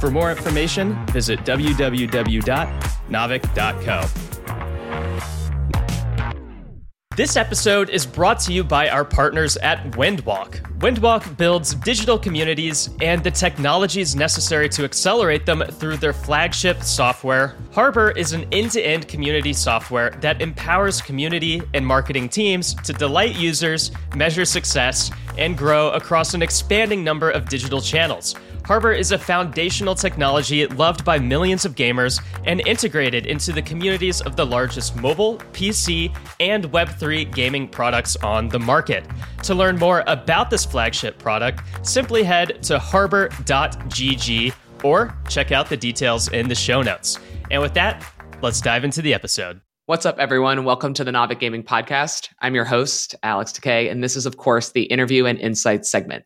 For more information, visit www.naavik.co. This episode is brought to you by our partners at Windwalk. Windwalk builds digital communities and the technologies necessary to accelerate them through their flagship software. Harbor is an end to end community software that empowers community and marketing teams to delight users, measure success, and grow across an expanding number of digital channels. Harbor is a foundational technology loved by millions of gamers and integrated into the communities of the largest mobile, PC, and Web3 gaming products on the market. To learn more about this flagship product, simply head to harbor.gg or check out the details in the show notes. And with that, let's dive into the episode. What's up, everyone? Welcome to the Naavik Gaming Podcast. I'm your host, Alex Takei, and this is, of course, the interview and insights segment.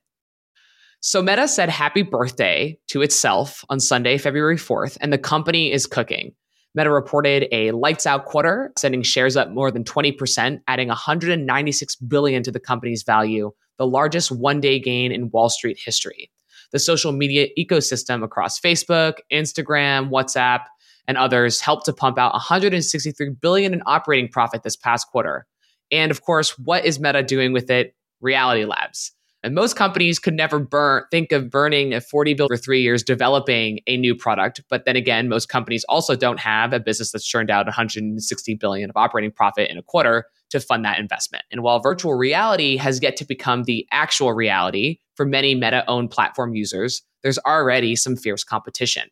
So Meta said happy birthday to itself on Sunday, February 4th, and the company is cooking. Meta reported a lights out quarter, sending shares up more than 20%, adding 196 billion to the company's value, the largest one-day gain in Wall Street history. The social media ecosystem across Facebook, Instagram, WhatsApp, and others helped to pump out 163 billion in operating profit this past quarter. And of course, what is Meta doing with it? Reality Labs. And most companies could never burn, think of burning a 40 bill for three years developing a new product. But then again, most companies also don't have a business that's churned out 160 billion of operating profit in a quarter to fund that investment. And while virtual reality has yet to become the actual reality for many meta owned platform users, there's already some fierce competition.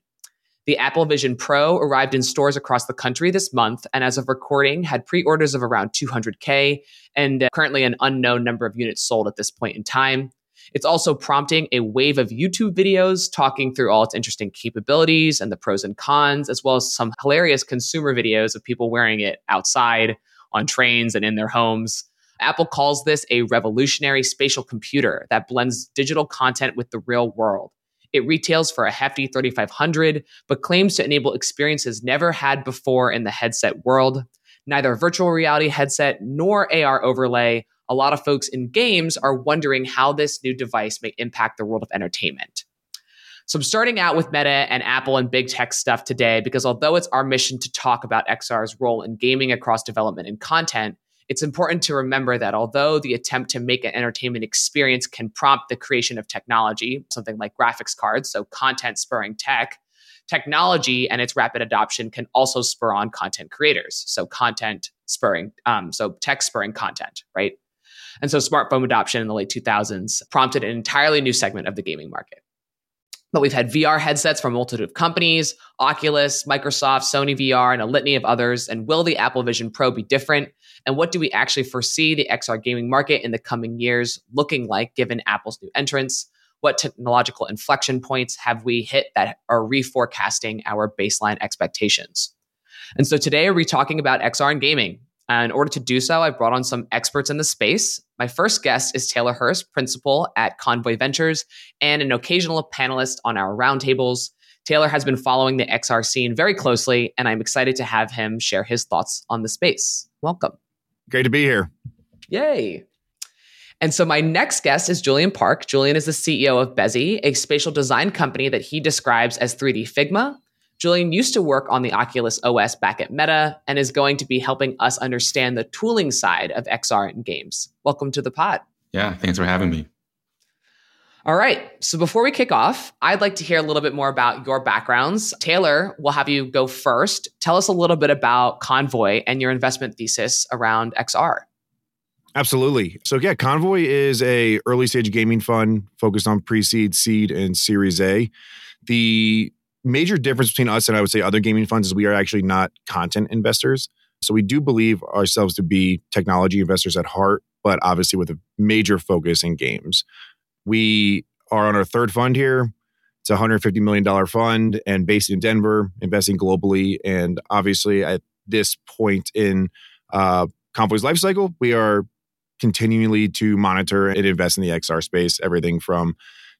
The Apple Vision Pro arrived in stores across the country this month, and as of recording, had pre orders of around 200K and uh, currently an unknown number of units sold at this point in time. It's also prompting a wave of YouTube videos talking through all its interesting capabilities and the pros and cons, as well as some hilarious consumer videos of people wearing it outside, on trains, and in their homes. Apple calls this a revolutionary spatial computer that blends digital content with the real world. It retails for a hefty 3500 but claims to enable experiences never had before in the headset world. Neither virtual reality headset nor AR overlay, a lot of folks in games are wondering how this new device may impact the world of entertainment. So I'm starting out with Meta and Apple and big tech stuff today because although it's our mission to talk about XR's role in gaming across development and content, it's important to remember that although the attempt to make an entertainment experience can prompt the creation of technology, something like graphics cards, so content spurring tech, technology and its rapid adoption can also spur on content creators. So content spurring, um, so tech spurring content, right? And so smartphone adoption in the late 2000s prompted an entirely new segment of the gaming market. But we've had VR headsets from a multitude of companies, Oculus, Microsoft, Sony VR, and a litany of others. And will the Apple Vision Pro be different? And what do we actually foresee the XR gaming market in the coming years looking like given Apple's new entrance? What technological inflection points have we hit that are reforecasting our baseline expectations? And so today, we're we talking about XR and gaming? And in order to do so, I've brought on some experts in the space. My first guest is Taylor Hurst, principal at Konvoy Ventures and an occasional panelist on our roundtables. Taylor has been following the XR scene very closely, and I'm excited to have him share his thoughts on the space. Welcome. Great to be here. Yay. And so my next guest is Julian Park. Julian is the CEO of Bezi, a spatial design company that he describes as 3D Figma. Julian used to work on the Oculus OS back at Meta and is going to be helping us understand the tooling side of XR in games. Welcome to the pod. Yeah, thanks for having me. All right. So before we kick off, I'd like to hear a little bit more about your backgrounds. Taylor, we'll have you go first. Tell us a little bit about Konvoy and your investment thesis around XR. Absolutely. So yeah, Konvoy is a early stage gaming fund focused on pre-seed, seed, and Series A. The major difference between us and I would say other gaming funds is we are actually not content investors. So we do believe ourselves to be technology investors at heart, but obviously with a major focus in games. We are on our third fund here. It's a $150 million fund and based in Denver, investing globally. And obviously, at this point in uh, Konvoy's life cycle, we are continually to monitor and invest in the XR space, everything from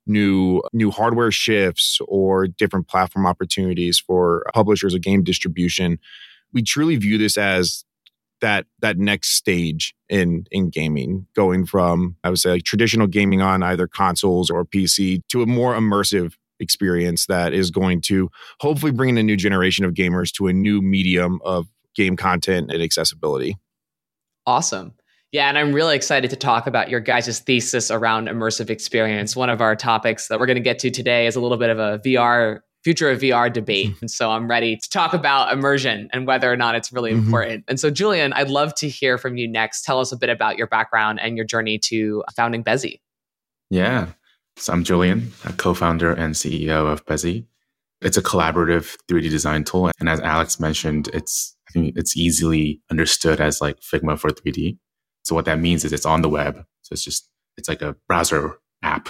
new new hardware shifts or different platform opportunities for publishers of game distribution. We truly view this as that that next stage in in gaming, going from I would say like traditional gaming on either consoles or PC to a more immersive experience that is going to hopefully bring in a new generation of gamers to a new medium of game content and accessibility. Awesome. Yeah, and I'm really excited to talk about your guys' thesis around immersive experience. One of our topics that we're going to get to today is a little bit of a VR future of VR debate. And so I'm ready to talk about immersion and whether or not it's really mm-hmm. important. And so, Julian, I'd love to hear from you next. Tell us a bit about your background and your journey to founding Bezi. Yeah. So I'm Julian, a co founder and CEO of Bezi. It's a collaborative 3D design tool. And as Alex mentioned, it's I think it's easily understood as like Figma for 3D. So what that means is it's on the web. So it's just, it's like a browser app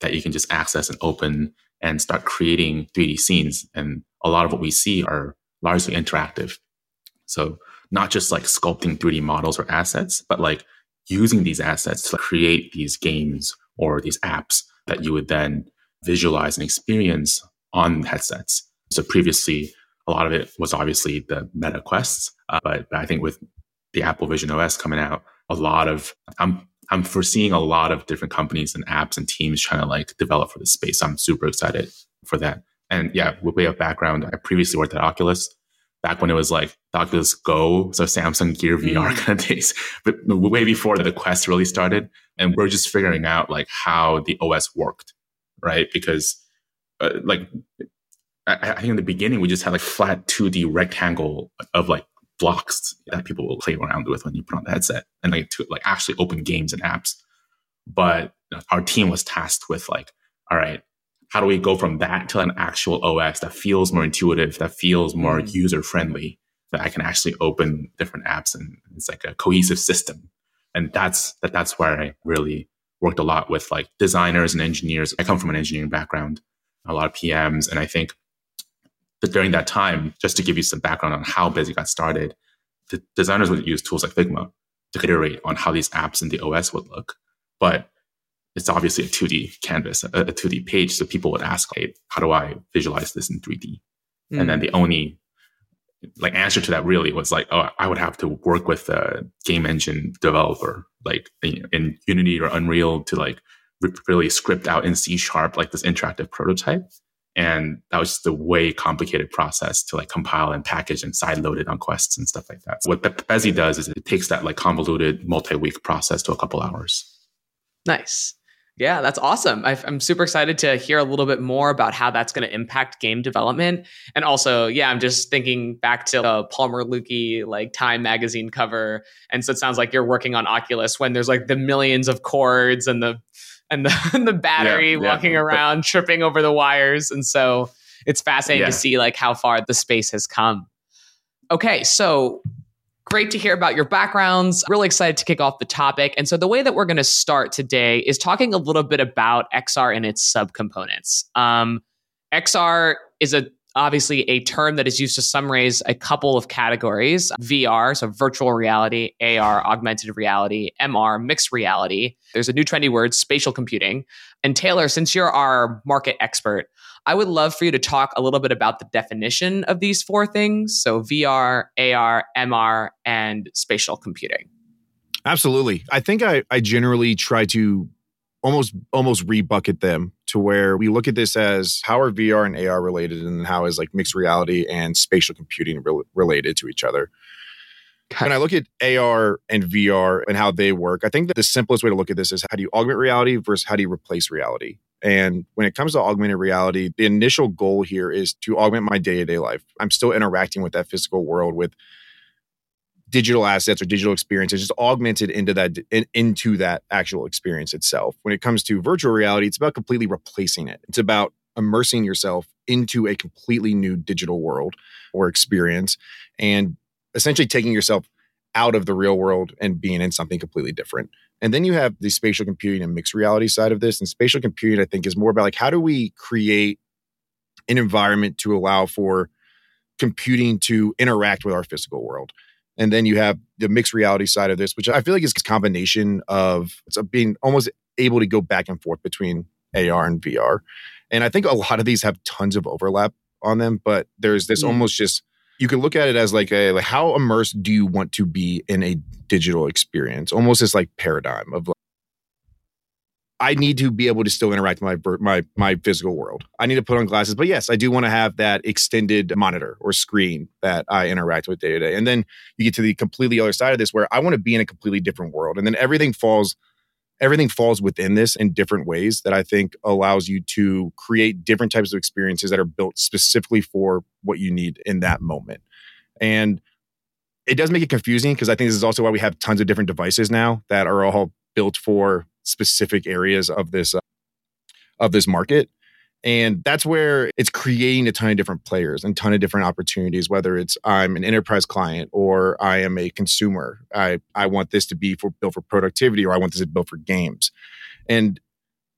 that you can just access and open and start creating 3D scenes. And a lot of what we see are largely interactive. So not just like sculpting 3D models or assets, but like using these assets to create these games or these apps that you would then visualize and experience on headsets. So previously, a lot of it was obviously the Meta Quests, uh, but I think with the Apple Vision OS coming out, a lot of I'm I'm foreseeing a lot of different companies and apps and teams trying to like develop for this space. I'm super excited for that. And yeah, with way of background, I previously worked at Oculus back when it was like the Oculus Go, so Samsung Gear VR mm. kind of days, but way before the Quest really started. And we're just figuring out like how the OS worked, right? Because uh, like I, I think in the beginning we just had like flat 2D rectangle of like blocks that people will play around with when you put on the headset and like to like actually open games and apps. But our team was tasked with like, all right, how do we go from that to an actual OS that feels more intuitive, that feels more mm. user friendly, that I can actually open different apps and it's like a cohesive system. And that's that that's where I really worked a lot with like designers and engineers. I come from an engineering background, a lot of PMs, and I think but during that time, just to give you some background on how Bezi got started, the designers would use tools like Figma to iterate on how these apps in the OS would look. But it's obviously a 2D canvas, a, a 2D page. So people would ask, hey, how do I visualize this in 3D? Mm. And then the only like answer to that really was like, oh, I would have to work with a game engine developer, like in Unity or Unreal to like really script out in C sharp, like this interactive prototype. And that was just a way complicated process to like compile and package and side load it on quests and stuff like that. So what Bezi does is it takes that like convoluted multi-week process to a couple hours. Nice. Yeah, that's awesome. i am super excited to hear a little bit more about how that's going to impact game development. And also, yeah, I'm just thinking back to the Palmer Luckey like Time magazine cover. And so it sounds like you're working on Oculus when there's like the millions of cords and the and the, and the battery yeah, walking yeah. around, tripping over the wires. And so it's fascinating yeah. to see like how far the space has come. Okay, so great to hear about your backgrounds. Really excited to kick off the topic. And so the way that we're going to start today is talking a little bit about XR and its subcomponents. Um, XR is a obviously a term that is used to summarize a couple of categories VR, so virtual reality, AR, augmented reality, MR, mixed reality. There's a new trendy word, spatial computing. And Taylor, since you're our market expert, I would love for you to talk a little bit about the definition of these four things. So VR, AR, MR, and spatial computing. Absolutely. I think I, I generally try to almost almost rebucket them to where we look at this as how are VR and AR related and how is like mixed reality and spatial computing re- related to each other. When I look at AR and VR and how they work, I think that the simplest way to look at this is how do you augment reality versus how do you replace reality? And when it comes to augmented reality, the initial goal here is to augment my day to day life. I'm still interacting with that physical world with digital assets or digital experiences just augmented into that in, into that actual experience itself. When it comes to virtual reality it's about completely replacing it. It's about immersing yourself into a completely new digital world or experience and essentially taking yourself out of the real world and being in something completely different. And then you have the spatial computing and mixed reality side of this. And spatial computing i think is more about like how do we create an environment to allow for computing to interact with our physical world. And then you have the mixed reality side of this, which I feel like is a combination of it's being almost able to go back and forth between AR and VR. And I think a lot of these have tons of overlap on them, but there's this mm. almost just you can look at it as like a like how immersed do you want to be in a digital experience? Almost this like paradigm of I need to be able to still interact with my my my physical world. I need to put on glasses, but yes, I do want to have that extended monitor or screen that I interact with day to day. And then you get to the completely other side of this, where I want to be in a completely different world, and then everything falls everything falls within this in different ways that I think allows you to create different types of experiences that are built specifically for what you need in that moment. And it does make it confusing because I think this is also why we have tons of different devices now that are all built for specific areas of this uh, of this market. And that's where it's creating a ton of different players and ton of different opportunities whether it's i'm an enterprise client or i am a consumer. I i want this to be for built for productivity or i want this to be built for games. And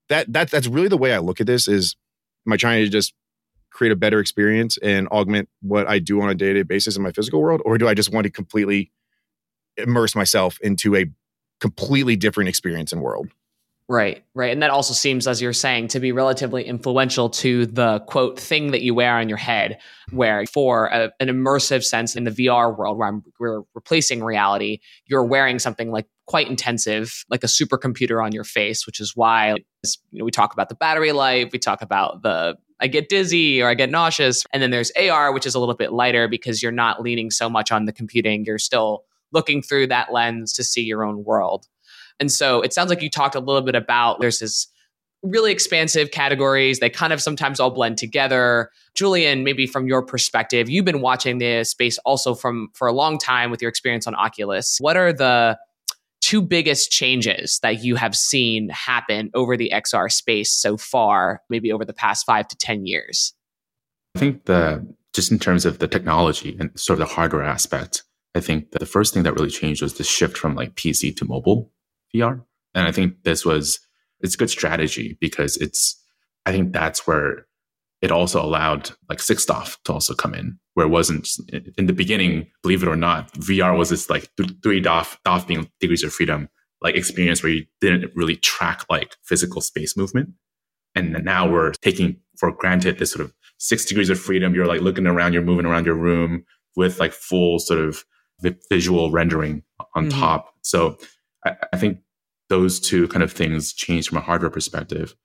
that that that's really the way i look at this is am i trying to just create a better experience and augment what i do on a day-to-day basis in my physical world or do i just want to completely immerse myself into a completely different experience and world Right, right. And that also seems, as you're saying, to be relatively influential to the quote thing that you wear on your head, where for a, an immersive sense in the VR world where I'm, we're replacing reality, you're wearing something like quite intensive, like a supercomputer on your face, which is why you know, we talk about the battery life, we talk about the I get dizzy or I get nauseous. And then there's AR, which is a little bit lighter because you're not leaning so much on the computing. You're still looking through that lens to see your own world. And so it sounds like you talked a little bit about there's this really expansive categories. They kind of sometimes all blend together. Julian, maybe from your perspective, you've been watching this space also from for a long time with your experience on Oculus. What are the two biggest changes that you have seen happen over the XR space so far, maybe over the past five to 10 years? I think the just in terms of the technology and sort of the hardware aspect, I think the first thing that really changed was the shift from like PC to mobile. VR. And I think this was it's good strategy because it's I think that's where it also allowed like six DoF to also come in, where it wasn't in the beginning, believe it or not, VR was this like three DoF, DoF being degrees of freedom, like experience where you didn't really track like physical space movement. And now we're taking for granted this sort of six degrees of freedom. You're like looking around, you're moving around your room with like full sort of visual rendering on mm-hmm. top. So I, I think those two kind of things change from a hardware perspective.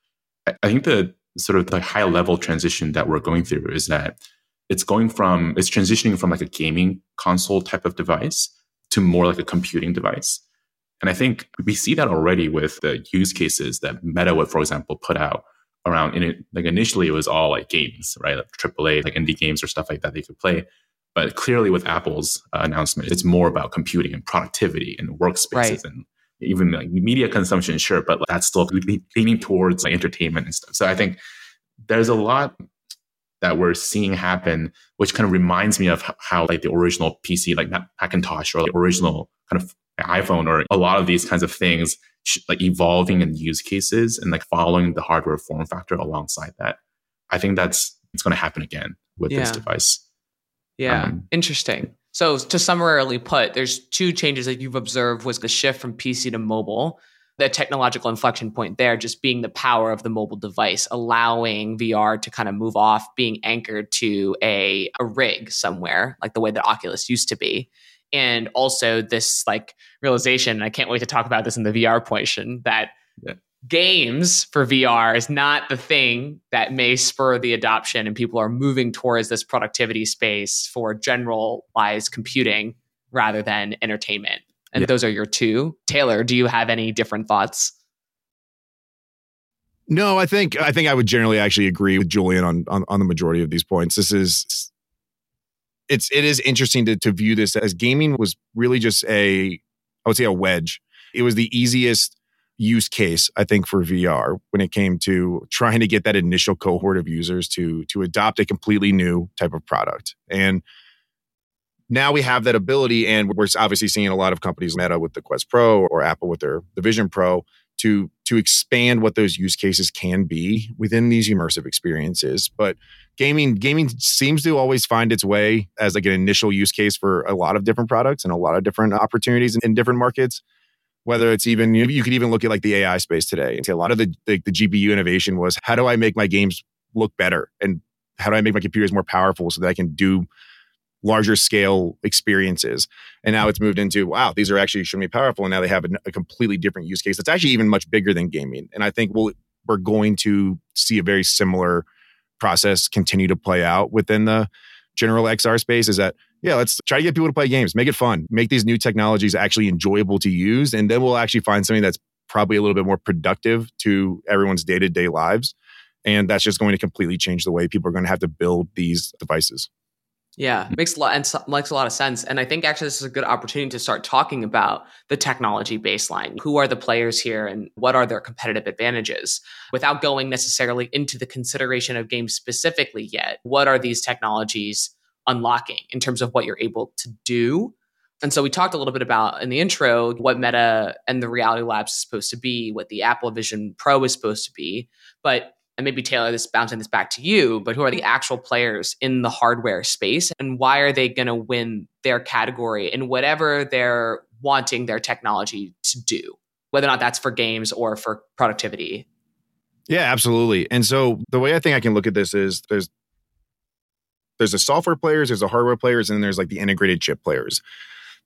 I, I think the sort of the high level transition that we're going through is that it's going from it's transitioning from like a gaming console type of device to more like a computing device. And I think we see that already with the use cases that Meta would, for example, put out around in it. Like initially, it was all like games, right? Like AAA, like indie games or stuff like that they could play. But clearly, with Apple's uh, announcement, it's more about computing and productivity and workspaces right. and even like media consumption, sure, but like, that's still leaning towards like entertainment and stuff. So I think there's a lot that we're seeing happen, which kind of reminds me of how like the original PC, like Macintosh or the original kind of iPhone or a lot of these kinds of things, like evolving in use cases and like following the hardware form factor alongside that. I think that's it's going to happen again with yeah. this device. Yeah, um, interesting. So to summarily put, there's two changes that you've observed was the shift from PC to mobile. The technological inflection point there just being the power of the mobile device, allowing VR to kind of move off being anchored to a, a rig somewhere, like the way that Oculus used to be. And also this like realization, I can't wait to talk about this in the VR portion, that yeah games for VR is not the thing that may spur the adoption, and people are moving towards this productivity space for generalized computing rather than entertainment. And yeah. those are your two. Taylor, do you have any different thoughts? No, I think I think I would generally actually agree with Julian on on, on the majority of these points. This is it's it is interesting to to view this as gaming was really just a I would say a wedge. It was the easiest use case i think for vr when it came to trying to get that initial cohort of users to to adopt a completely new type of product and now we have that ability and we're obviously seeing a lot of companies meta with the quest pro or apple with their the vision pro to to expand what those use cases can be within these immersive experiences. But gaming gaming seems to always find its way as like an initial use case for a lot of different products and a lot of different opportunities in, in different markets. Whether it's even you, could even look at like the AI space today and say a lot of the, the the GPU innovation was how do I make my games look better and how do I make my computers more powerful so that I can do larger scale experiences. And now it's moved into, wow, these are actually extremely powerful. And now they have a, a completely different use case that's actually even much bigger than gaming. And I think we'll, we're going to see a very similar process continue to play out within the general XR space is that, yeah, let's try to get people to play games, make it fun, make these new technologies actually enjoyable to use. And then we'll actually find something that's probably a little bit more productive to everyone's day to day lives. And that's just going to completely change the way people are going to have to build these devices. Yeah, makes a lot and makes a lot of sense. And I think actually this is a good opportunity to start talking about the technology baseline. Who are the players here and what are their competitive advantages? Without going necessarily into the consideration of games specifically yet, what are these technologies unlocking in terms of what you're able to do? And so we talked a little bit about in the intro what Meta and the Reality Labs is supposed to be, what the Apple Vision Pro is supposed to be. But and maybe Taylor, this bouncing this back to you, but who are the actual players in the hardware space and why are they going to win their category in whatever they're wanting their technology to do, whether or not that's for games or for productivity? Yeah, absolutely. And so the way I think I can look at this is there's there's the software players, there's the hardware players, and then there's like the integrated chip players.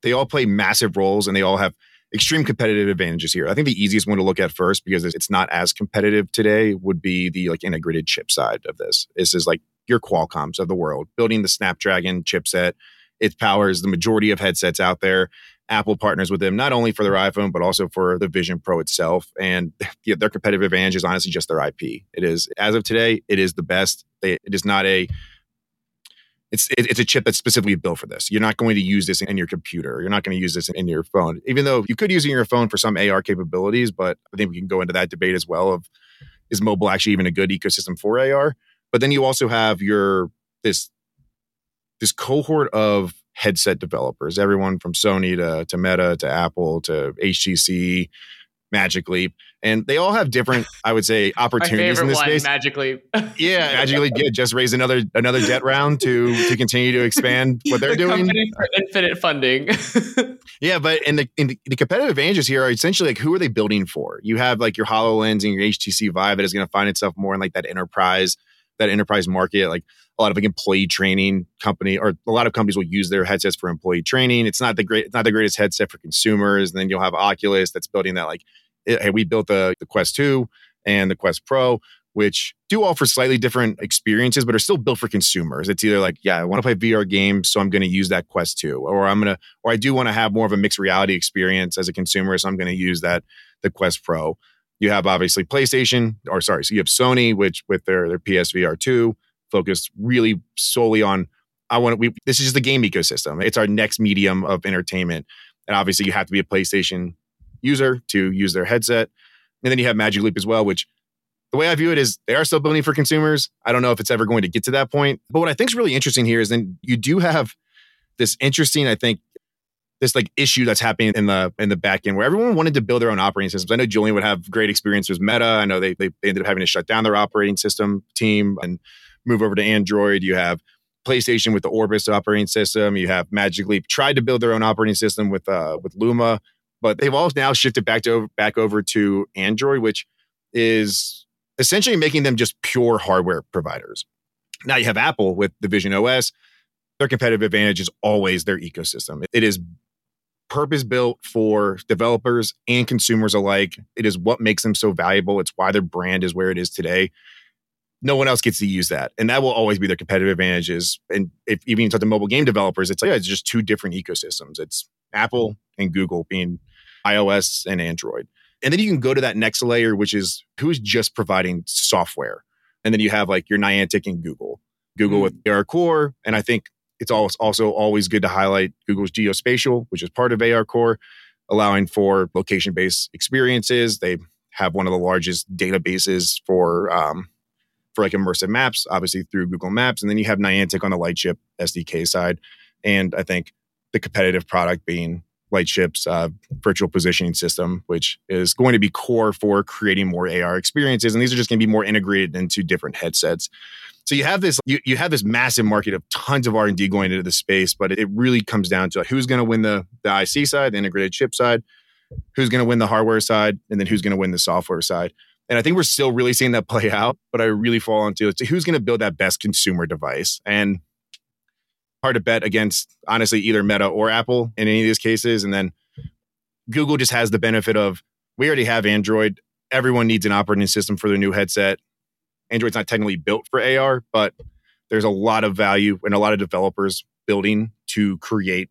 They all play massive roles and they all have extreme competitive advantages here. I think the easiest one to look at first because it's not as competitive today would be the like integrated chip side of this. This is like your Qualcomm's of the world building the Snapdragon chipset. It powers the majority of headsets out there. Apple partners with them not only for their iPhone but also for the Vision Pro itself. And their competitive advantage is honestly just their IP. It is as of today, it is the best. it is not a it's it, it's a chip that's specifically built for this. You're not going to use this in your computer. You're not going to use this in your phone, even though you could use it in your phone for some AR capabilities. But I think we can go into that debate as well of is mobile actually even a good ecosystem for AR? But then you also have your this this cohort of headset developers, everyone from Sony to, to Meta to Apple to HTC, Magic Leap, and they all have different, I would say, opportunities in this one, space. Magic Leap, yeah, Magic Leap did just raise another another debt round to to continue to expand what they're the doing. for infinite funding. yeah, but and the, the, the competitive advantages here are essentially like who are they building for? You have like your Hololens and your HTC Vive that is going to find itself more in like that enterprise that enterprise market, like a lot of like employee training company or a lot of companies will use their headsets for employee training. It's not the great, it's not the greatest headset for consumers. And then you'll have Oculus that's building that like hey, we built the, the Quest 2 and the Quest Pro, which do offer slightly different experiences, but are still built for consumers. It's either like, yeah, I want to play VR games, so I'm going to use that Quest 2, or I'm going to, or I do want to have more of a mixed reality experience as a consumer, so I'm going to use that the Quest Pro. You have obviously PlayStation, or sorry, so you have Sony, which with their their PSVR 2 focused really solely on I want we, this is just the game ecosystem. It's our next medium of entertainment. And obviously you have to be a PlayStation user to use their headset. And then you have Magic Leap as well, which the way I view it is they are still building for consumers. I don't know if it's ever going to get to that point. But what I think is really interesting here is then you do have this interesting, I think, this like issue that's happening in the in the back end where everyone wanted to build their own operating systems. I know Julian would have great experience with Meta. I know they, they, ended up having to shut down their operating system team and move over to Android. You have PlayStation with the Orbis operating system. You have Magic Leap tried to build their own operating system with uh, with Lumin but they've all now shifted back to back over to Android, which is essentially making them just pure hardware providers. Now you have Apple with the Vision OS. Their competitive advantage is always their ecosystem. It is purpose built for developers and consumers alike. It is what makes them so valuable. It's why their brand is where it is today. No one else gets to use that. And that will always be their competitive advantages. And if even you talk to mobile game developers, it's like, yeah, it's just two different ecosystems. It's Apple and Google being iOS and Android. And then you can go to that next layer, which is who's just providing software. And then you have like your Niantic and Google, Google mm. with AR Core. And I think it's also always good to highlight Google's Geospatial, which is part of AR Core, allowing for location based experiences. They have one of the largest databases for um, for like immersive maps, obviously through Google Maps. And then you have Niantic on the Lightship SDK side. And I think the competitive product being Lightship's uh, virtual positioning system, which is going to be core for creating more AR experiences. And these are just going to be more integrated into different headsets. So you have this you, you have this massive market of tons of R&D going into the space, but it really comes down to who's going to win the, the IC side, the integrated chip side, who's going to win the hardware side, and then who's going to win the software side. And I think we're still really seeing that play out, but I really fall into. Who's going to build that best consumer device? And hard to bet against honestly either Meta or Apple in any of these cases. And then Google just has the benefit of we already have Android. Everyone needs an operating system for their new headset. Android's not technically built for AR, but there's a lot of value and a lot of developers building to create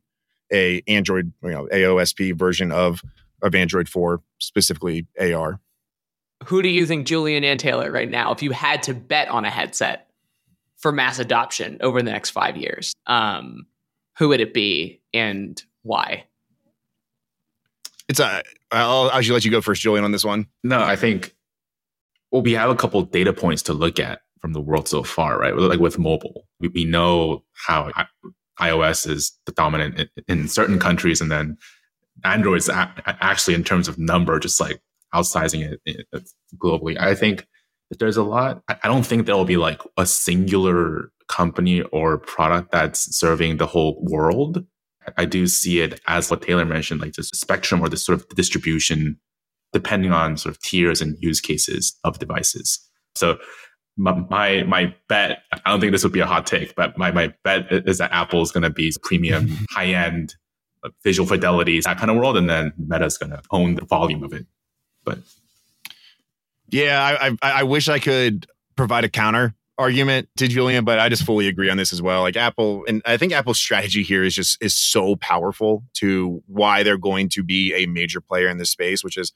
a Android, you know, AOSP version of of Android for specifically AR. Who do you think, Julian and Taylor, right now, if you had to bet on a headset, for mass adoption over the next five years? Um, who would it be and why? It's a. I'll actually let you go first, Julian, on this one. No, I think. Well, we have a couple data points to look at from the world so far, right? Like with mobile, we, we know how iOS is the dominant in, in certain countries, and then Android is actually, in terms of number, just like outsizing it globally. I think there's a lot. I don't think there will be like a singular company or product that's serving the whole world. I do see it as what Taylor mentioned, like this spectrum or this sort of distribution, depending on sort of tiers and use cases of devices. So my, my, my bet, I don't think this would be a hot take, but my, my bet is that Apple is going to be premium, high end, visual fidelity, that kind of world. And then Meta is going to own the volume of it. But yeah, I, I, I wish I could provide a counter argument to Julian, but I just fully agree on this as well. Like Apple, and I think Apple's strategy here is just is so powerful to why they're going to be a major player in this space, which is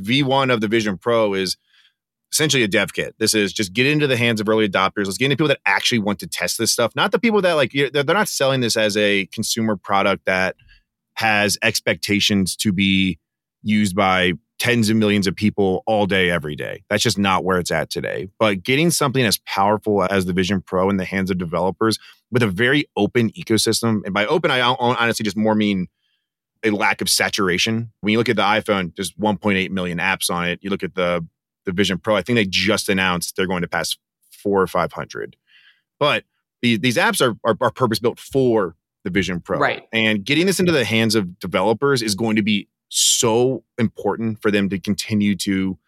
V1 of the Vision Pro is essentially a dev kit. This is just get into the hands of early adopters. Let's get into people that actually want to test this stuff, not the people that like they're not selling this as a consumer product that has expectations to be used by tens of millions of people all day, every day. That's just not where it's at today. But getting something as powerful as the Vision Pro in the hands of developers with a very open ecosystem, and by open, I honestly just more mean a lack of saturation. When you look at the iPhone, there's 1.8 million apps on it. You look at the the Vision Pro, I think they just announced they're going to pass four or 500. But the, these apps are, are, are purpose built for the Vision Pro. Right. And getting this into the hands of developers is going to be so important for them to continue to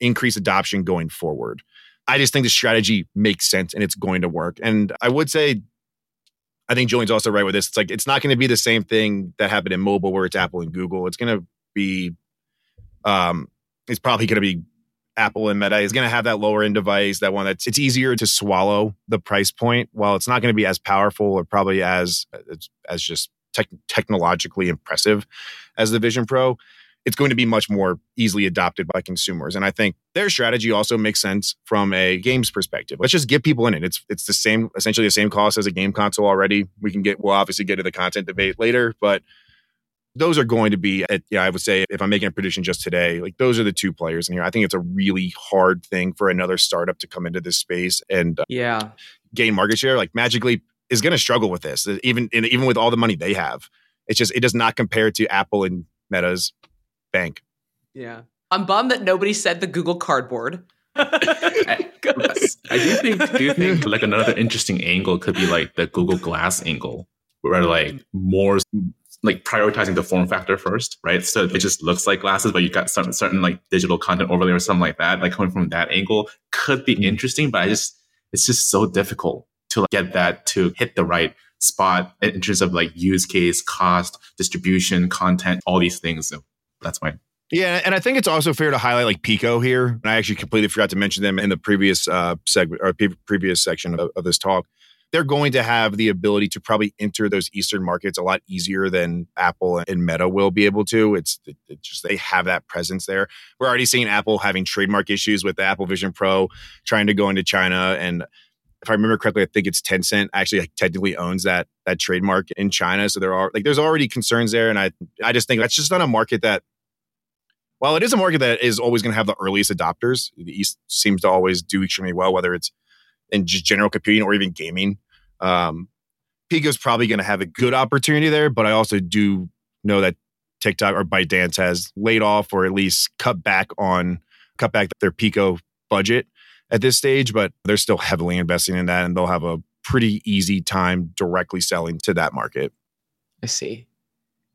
increase adoption going forward. I just think the strategy makes sense and it's going to work. And I would say, I think Julian's also right with this. It's like it's not going to be the same thing that happened in mobile where it's Apple and Google. It's going to be, um, it's probably going to be Apple and Meta is going to have that lower end device, that one that's it's easier to swallow the price point. While it's not going to be as powerful or probably as as just tech, technologically impressive as the Vision Pro, it's going to be much more easily adopted by consumers. And I think their strategy also makes sense from a games perspective. Let's just get people in it. It's it's the same, essentially the same cost as a game console already. We can get we'll obviously get to the content debate later, but those are going to be at, yeah, I would say if I'm making a prediction just today, like those are the two players in here. I think it's a really hard thing for another startup to come into this space and uh, yeah, gain market share. Like Magic Leap is going to struggle with this, even even with all the money they have. It's just it does not compare to Apple and Meta's bank. Yeah, I'm bummed that nobody said the Google Cardboard. I, I do think do think like another interesting angle could be like the Google Glass angle, where like more like prioritizing the form factor first, right? So it just looks like glasses, but you got certain certain like digital content overlay or something like that. Like coming from that angle could be mm. interesting, but I just it's just so difficult to get that to hit the right spot in terms of like use case, cost, distribution, content, all these things. So that's my yeah, and I think it's also fair to highlight like Pico here. And I actually completely forgot to mention them in the previous uh, segment or pre- previous section of, of, this talk. They're going to have the ability to probably enter those Eastern markets a lot easier than Apple and Meta will be able to. It's, it's just they have that presence there. We're already seeing Apple having trademark issues with the Apple Vision Pro trying to go into China and if I remember correctly, I think it's Tencent actually like, technically owns that that trademark in China. So there are like there's already concerns there, and I I just think that's just not a market that. While it is a market that is always going to have the earliest adopters, the East seems to always do extremely well, whether it's in just general computing or even gaming. Um, Pico's probably going to have a good opportunity there, but I also do know that TikTok or ByteDance has laid off or at least cut back on cut back their Pico budget at this stage, but they're still heavily investing in that and they'll have a pretty easy time directly selling to that market. I see.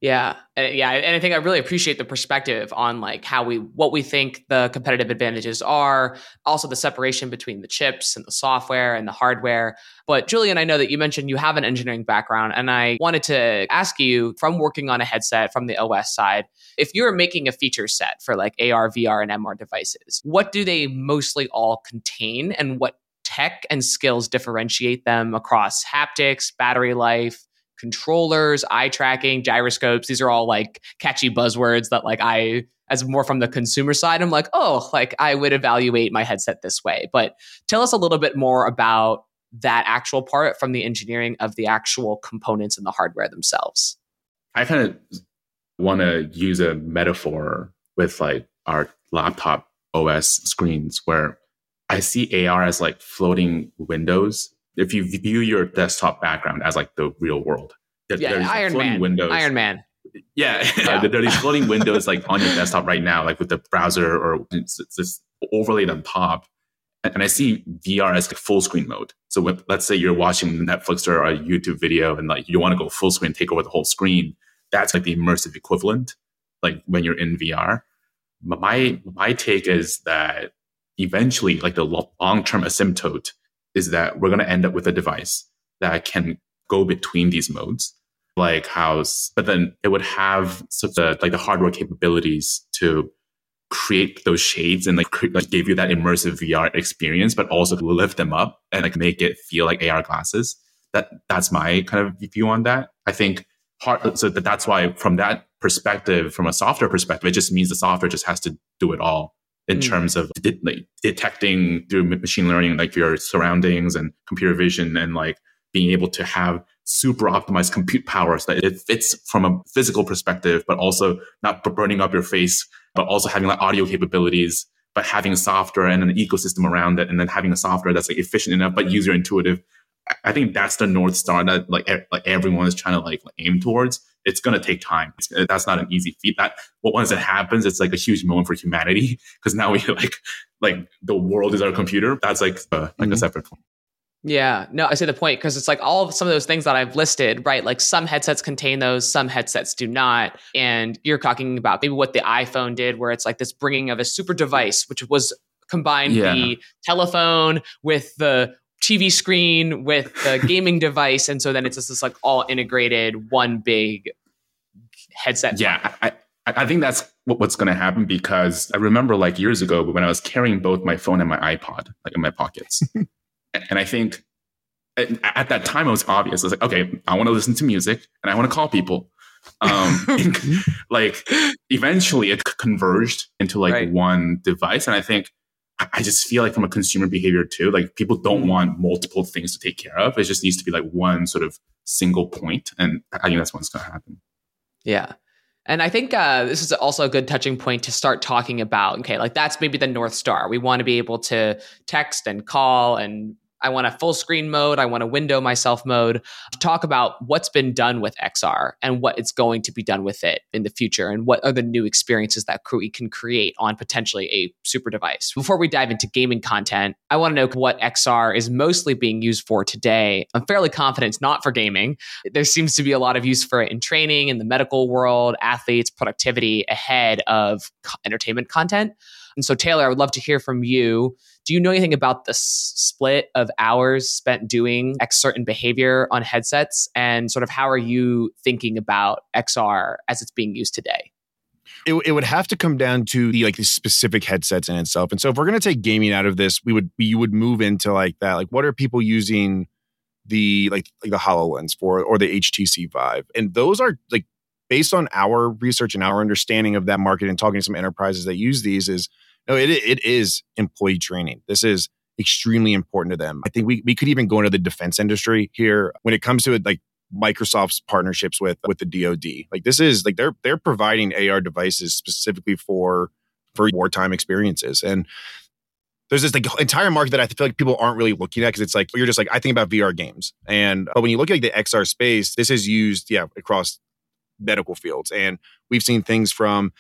Yeah, uh, yeah, and I think I really appreciate the perspective on like how we what we think the competitive advantages are, also the separation between the chips and the software and the hardware. But Julian, I know that you mentioned you have an engineering background, and I wanted to ask you from working on a headset from the OS side, if you're making a feature set for like AR, VR, and MR devices, what do they mostly all contain, and what tech and skills differentiate them across haptics, battery life? Controllers, eye tracking, gyroscopes. These are all like catchy buzzwords that like I as more from the consumer side, I'm like, oh, like I would evaluate my headset this way. But tell us a little bit more about that actual part from the engineering of the actual components and the hardware themselves. I kind of want to use a metaphor with like our laptop OS screens where I see AR as like floating windows if you view your desktop background as like the real world, there, yeah, Iron Man, windows. Iron Man. Yeah, yeah. there are these floating windows like on your desktop right now, like with the browser or it's, it's just overlaid on top. And I see VR as like full screen mode. So with, let's say you're watching Netflix or a YouTube video and like you want to go full screen, take over the whole screen. That's like the immersive equivalent, like when you're in VR. My my take is that eventually, like the long term asymptote is that we're going to end up with a device that can go between these modes like house but then it would have such a like the hardware capabilities to create those shades and like, like give you that immersive VR experience, but also lift them up and like make it feel like AR glasses. That that's my kind of view on that. I think hard, so that that's why from that perspective, from a software perspective, it just means the software just has to do it all in mm. terms of de- like detecting through machine learning like your surroundings and computer vision and like being able to have super optimized compute power so that it fits from a physical perspective but also not burning up your face but also having like audio capabilities but having software and an ecosystem around it and then having a software that's like efficient enough but user intuitive I think that's the north star that like like everyone is trying to like aim towards. It's gonna take time. It's, that's not an easy feat. That but once it happens, it's like a huge moment for humanity because now we like like the world is our computer. That's like uh, like mm-hmm. a separate point. Yeah, no, I see the point because it's like all of some of those things that I've listed, right? Like some headsets contain those, some headsets do not. And you're talking about maybe what the iPhone did, where it's like this bringing of a super device, which was combined yeah. the telephone with the TV screen with the gaming device, and so then it's just this like all integrated one big headset. Yeah, I, I think that's what's going to happen because I remember like years ago when I was carrying both my phone and my iPod like in my pockets, and I think at, that time it was obvious. I was like, okay, I want to listen to music and I want to call people. Um, like eventually it converged into like right. one device, and I think I just feel like from a consumer behavior too, like people don't mm-hmm. want multiple things to take care of. It just needs to be like one sort of single point, and I think that's what's going to happen. Yeah. And I think uh, this is also a good touching point to start talking about. Okay, like that's maybe the North Star. We want to be able to text and call and I want a full screen mode. I want a window myself mode to talk about what's been done with XR and what it's going to be done with it in the future and what are the new experiences that we can create on potentially a super device. Before we dive into gaming content, I want to know what XR is mostly being used for today. I'm fairly confident it's not for gaming. There seems to be a lot of use for it in training, in the medical world, athletes, productivity ahead of entertainment content. And so, Taylor, I would love to hear from you. Do you know anything about the split of hours spent doing X certain behavior on headsets? And sort of how are you thinking about XR as it's being used today? It, it would have to come down to the like the specific headsets in itself. And so if we're going to take gaming out of this, we would you would move into like that. Like what are people using the like like the HoloLens for or the HTC Vive? And those are like based on our research and our understanding of that market and talking to some enterprises that use these is no, it it is employee training. This is extremely important to them. I think we we could even go into the defense industry here when it comes to it, like Microsoft's partnerships with with the DoD. Like this is like they're they're providing AR devices specifically for for wartime experiences and. There's this like entire market that I feel like people aren't really looking at because it's like you're just like I think about VR games, and but when you look at like, the XR space, this is used yeah across medical fields. And we've seen things from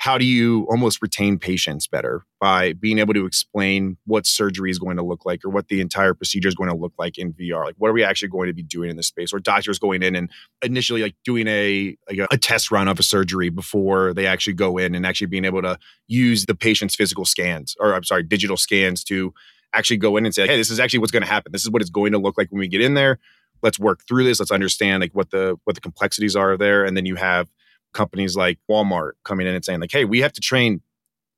how do you almost retain patients better by being able to explain what surgery is going to look like or what the entire procedure is going to look like in VR? Like, what are we actually going to be doing in this space? Or doctors going in and initially like doing a like a, a test run of a surgery before they actually go in and actually being able to use the patient's physical scans or I'm sorry, digital scans to actually go in and say, hey, this is actually what's going to happen. This is what it's going to look like when we get in there. Let's work through this. Let's understand like what the what the complexities are there. And then you have companies like Walmart coming in and saying like, "Hey, we have to train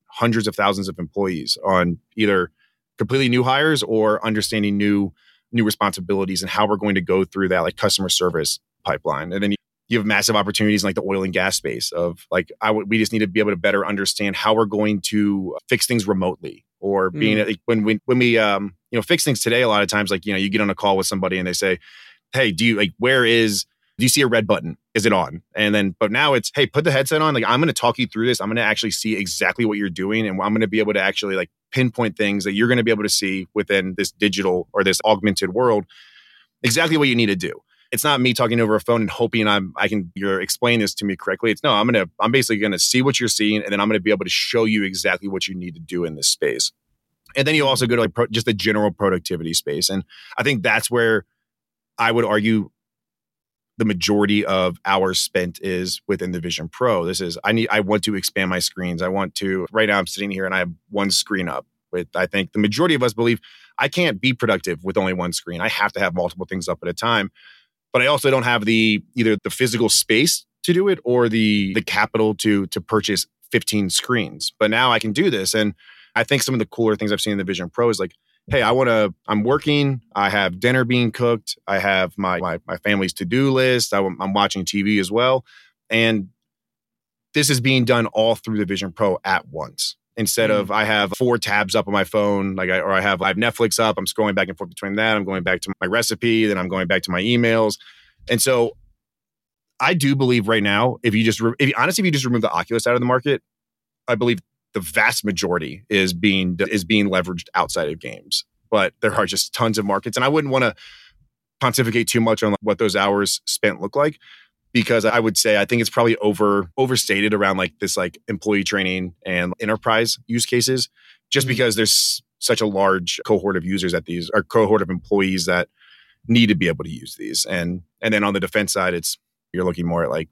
hundreds of thousands of employees on either completely new hires or understanding new new responsibilities and how we're going to go through that like customer service pipeline." And then you, you have massive opportunities in like the oil and gas space of like I w- we just need to be able to better understand how we're going to fix things remotely or being mm. like, when we when we um you know fix things today a lot of times like you know you get on a call with somebody and they say hey do you like where is do you see a red button? Is it on? And then, but now it's, hey, put the headset on. Like, I'm going to talk you through this. I'm going to actually see exactly what you're doing. And I'm going to be able to actually like pinpoint things that you're going to be able to see within this digital or this augmented world, exactly what you need to do. It's not me talking over a phone and hoping I'm, I can, you're explaining this to me correctly. It's no, I'm going to, I'm basically going to see what you're seeing and then I'm going to be able to show you exactly what you need to do in this space. And then you also go to like pro, just the general productivity space. And I think that's where I would argue the majority of hours spent is within the Vision Pro. This is I need I want to expand my screens. I want to right now I'm sitting here and I have one screen up. With I think the majority of us believe I can't be productive with only one screen. I have to have multiple things up at a time. But I also don't have the either the physical space to do it or the the capital to to purchase 15 screens. But now I can do this and I think some of the cooler things I've seen in the Vision Pro is like hey, I want to, I'm working, I have dinner being cooked, I have my, my, my family's to do list, I, I'm watching TV as well. And this is being done all through the Vision Pro at once. Instead mm. of I have four tabs up on my phone, like I, or I have I have Netflix up. I'm scrolling back and forth between that. I'm going back to my recipe, then I'm going back to my emails, and so I do believe right now, if you just if you, honestly, if you just remove the Oculus out of the market, I believe the vast majority is being is being leveraged outside of games. But there are just tons of markets, and I wouldn't want to pontificate too much on what those hours spent look like because I would say I think it's probably over overstated around like this like employee training and enterprise use cases, just mm-hmm. because there's such a large cohort of users at these or cohort of employees that need to be able to use these. And and then on the defense side, it's you're looking more at like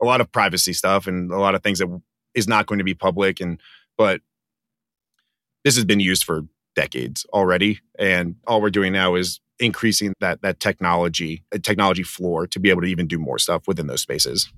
a lot of privacy stuff and a lot of things that is not going to be public and but this has been used for decades already. And all we're doing now is increasing that that technology, technology floor to be able to even do more stuff within those spaces.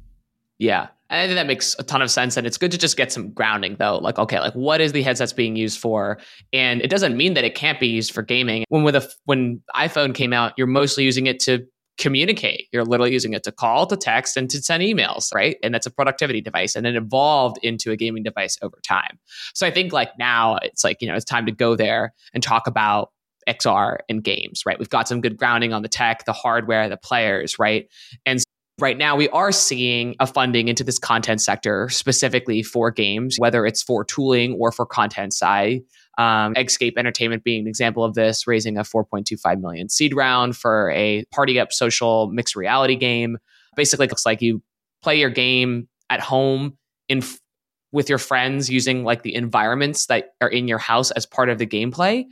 Yeah. And I think that makes a ton of sense. And it's good to just get some grounding though. Like, okay, like what is the headsets being used for? And it doesn't mean that it can't be used for gaming. When with a when iPhone came out, you're mostly using it to communicate. You're literally using it to call, to text, and to send emails, right? And that's a productivity device. And it evolved into a gaming device over time. So I think like now it's like, you know, it's time to go there and talk about XR and games, right? We've got some good grounding on the tech, the hardware, the players, right? And right now we are seeing a funding into this content sector specifically for games, whether it's for tooling or for content side. Um, Eggscape Entertainment being an example of this, raising a 4.25 million seed round for a party up social mixed reality game. Basically, looks like you play your game at home in with your friends using like the environments that are in your house as part of the gameplay.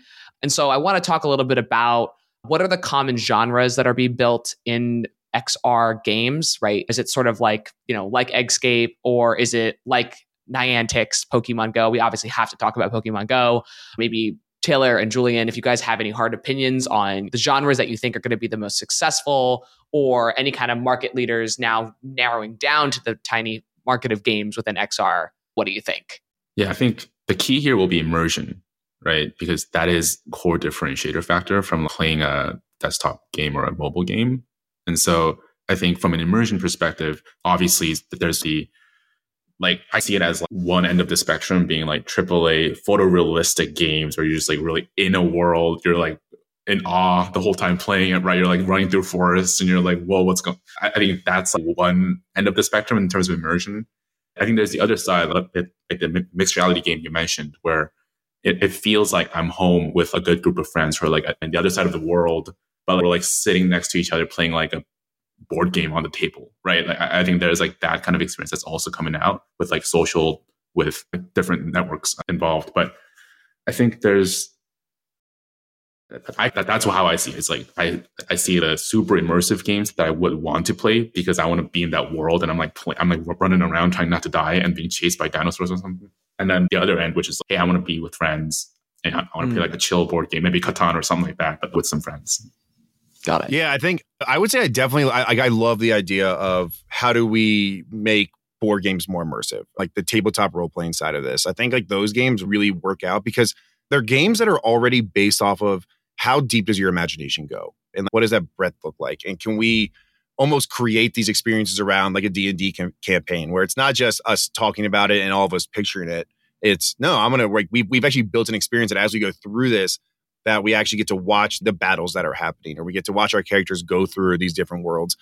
And so I want to talk a little bit about what are the common genres that are being built in XR games, right? Is it sort of like, you know, like Eggscape or is it like Niantic's Pokemon Go. We obviously have to talk about Pokemon Go. Maybe Taylor and Julian, if you guys have any hard opinions on the genres that you think are going to be the most successful or any kind of market leaders now narrowing down to the tiny market of games within XR, what do you think? Yeah, I think the key here will be immersion, right? Because that is core differentiator factor from playing a desktop game or a mobile game. And so I think from an immersion perspective, obviously there's the like I see it as like one end of the spectrum being like AAA photorealistic games where you're just like really in a world. You're like in awe the whole time playing it, right? You're like running through forests and you're like, whoa, what's going I, I think that's like one end of the spectrum in terms of immersion. I think there's the other side, like the mixed reality game you mentioned, where it, it, feels like I'm home with a good group of friends who are like on the other side of the world, but we're like sitting next to each other playing like a board game on the table, right? Like I, I think there's like that kind of experience that's also coming out with like social with different networks involved. But I think there's I, that's how I see it. It's like I, I see the super immersive games that I would want to play because I want to be in that world and I'm like play, I'm like running around trying not to die and being chased by dinosaurs or something. And then the other end, which is like, hey, I want to be with friends and I want to mm. play like a chill board game, maybe Catan or something like that, but with some friends. Got it. Yeah, I think I would say I definitely I, I love the idea of how do we make board games more immersive, like the tabletop role playing side of this. I think like those games really work out because they're games that are already based off of how deep does your imagination go and what does that breadth look like and can we almost create these experiences around like a d&d cam- campaign where it's not just us talking about it and all of us picturing it it's no i'm gonna like we, we've actually built an experience that as we go through this that we actually get to watch the battles that are happening or we get to watch our characters go through these different worlds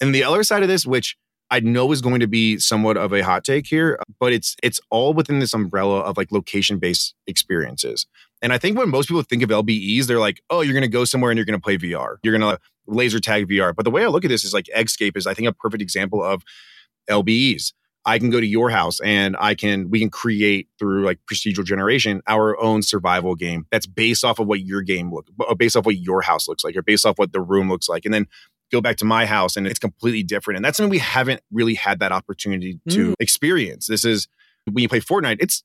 and the other side of this which I know is going to be somewhat of a hot take here, but it's it's all within this umbrella of like location based experiences. And I think when most people think of LBEs, they're like, oh, you're going to go somewhere and you're going to play VR. You're going to laser tag VR. But the way I look at this is like Eggscape is, I think, a perfect example of LBEs. I can go to your house and I can we can create through like procedural generation our own survival game that's based off of what your game look uh, based off what your house looks like or based off what the room looks like. And then go back to my house and it's completely different. And that's something we haven't really had that opportunity to mm. experience. This is when you play Fortnite it's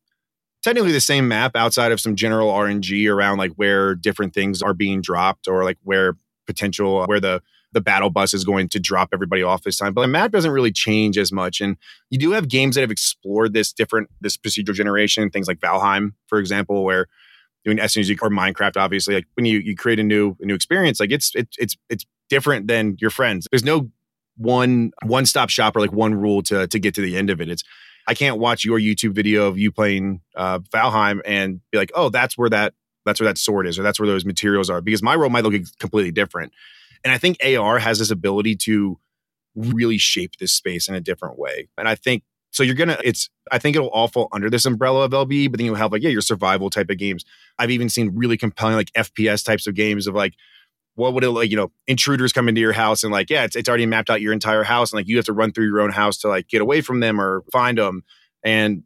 technically the same map outside of some general RNG around like where different things are being dropped or like where potential where the the battle bus is going to drop everybody off this time. But the map doesn't really change as much. And you do have games that have explored this different this procedural generation, things like Valheim, for example, where doing SNG or Minecraft, obviously, like when you you create a new a new experience, like it's it's it's it's different than your friends. There's no one one stop shop or like one rule to to get to the end of it. It's I can't watch your YouTube video of you playing uh, Valheim and be like, oh, that's where that that's where that sword is, or that's where those materials are, because my role might look completely different. And I think AR has this ability to really shape this space in a different way. And I think so. You're gonna. It's. I think it'll all fall under this umbrella of LB, but then you'll have like yeah, your survival type of games. I've even seen really compelling like FPS types of games of like what would it like, you know, intruders come into your house and like, yeah, it's, it's already mapped out your entire house. And like, you have to run through your own house to like get away from them or find them. And,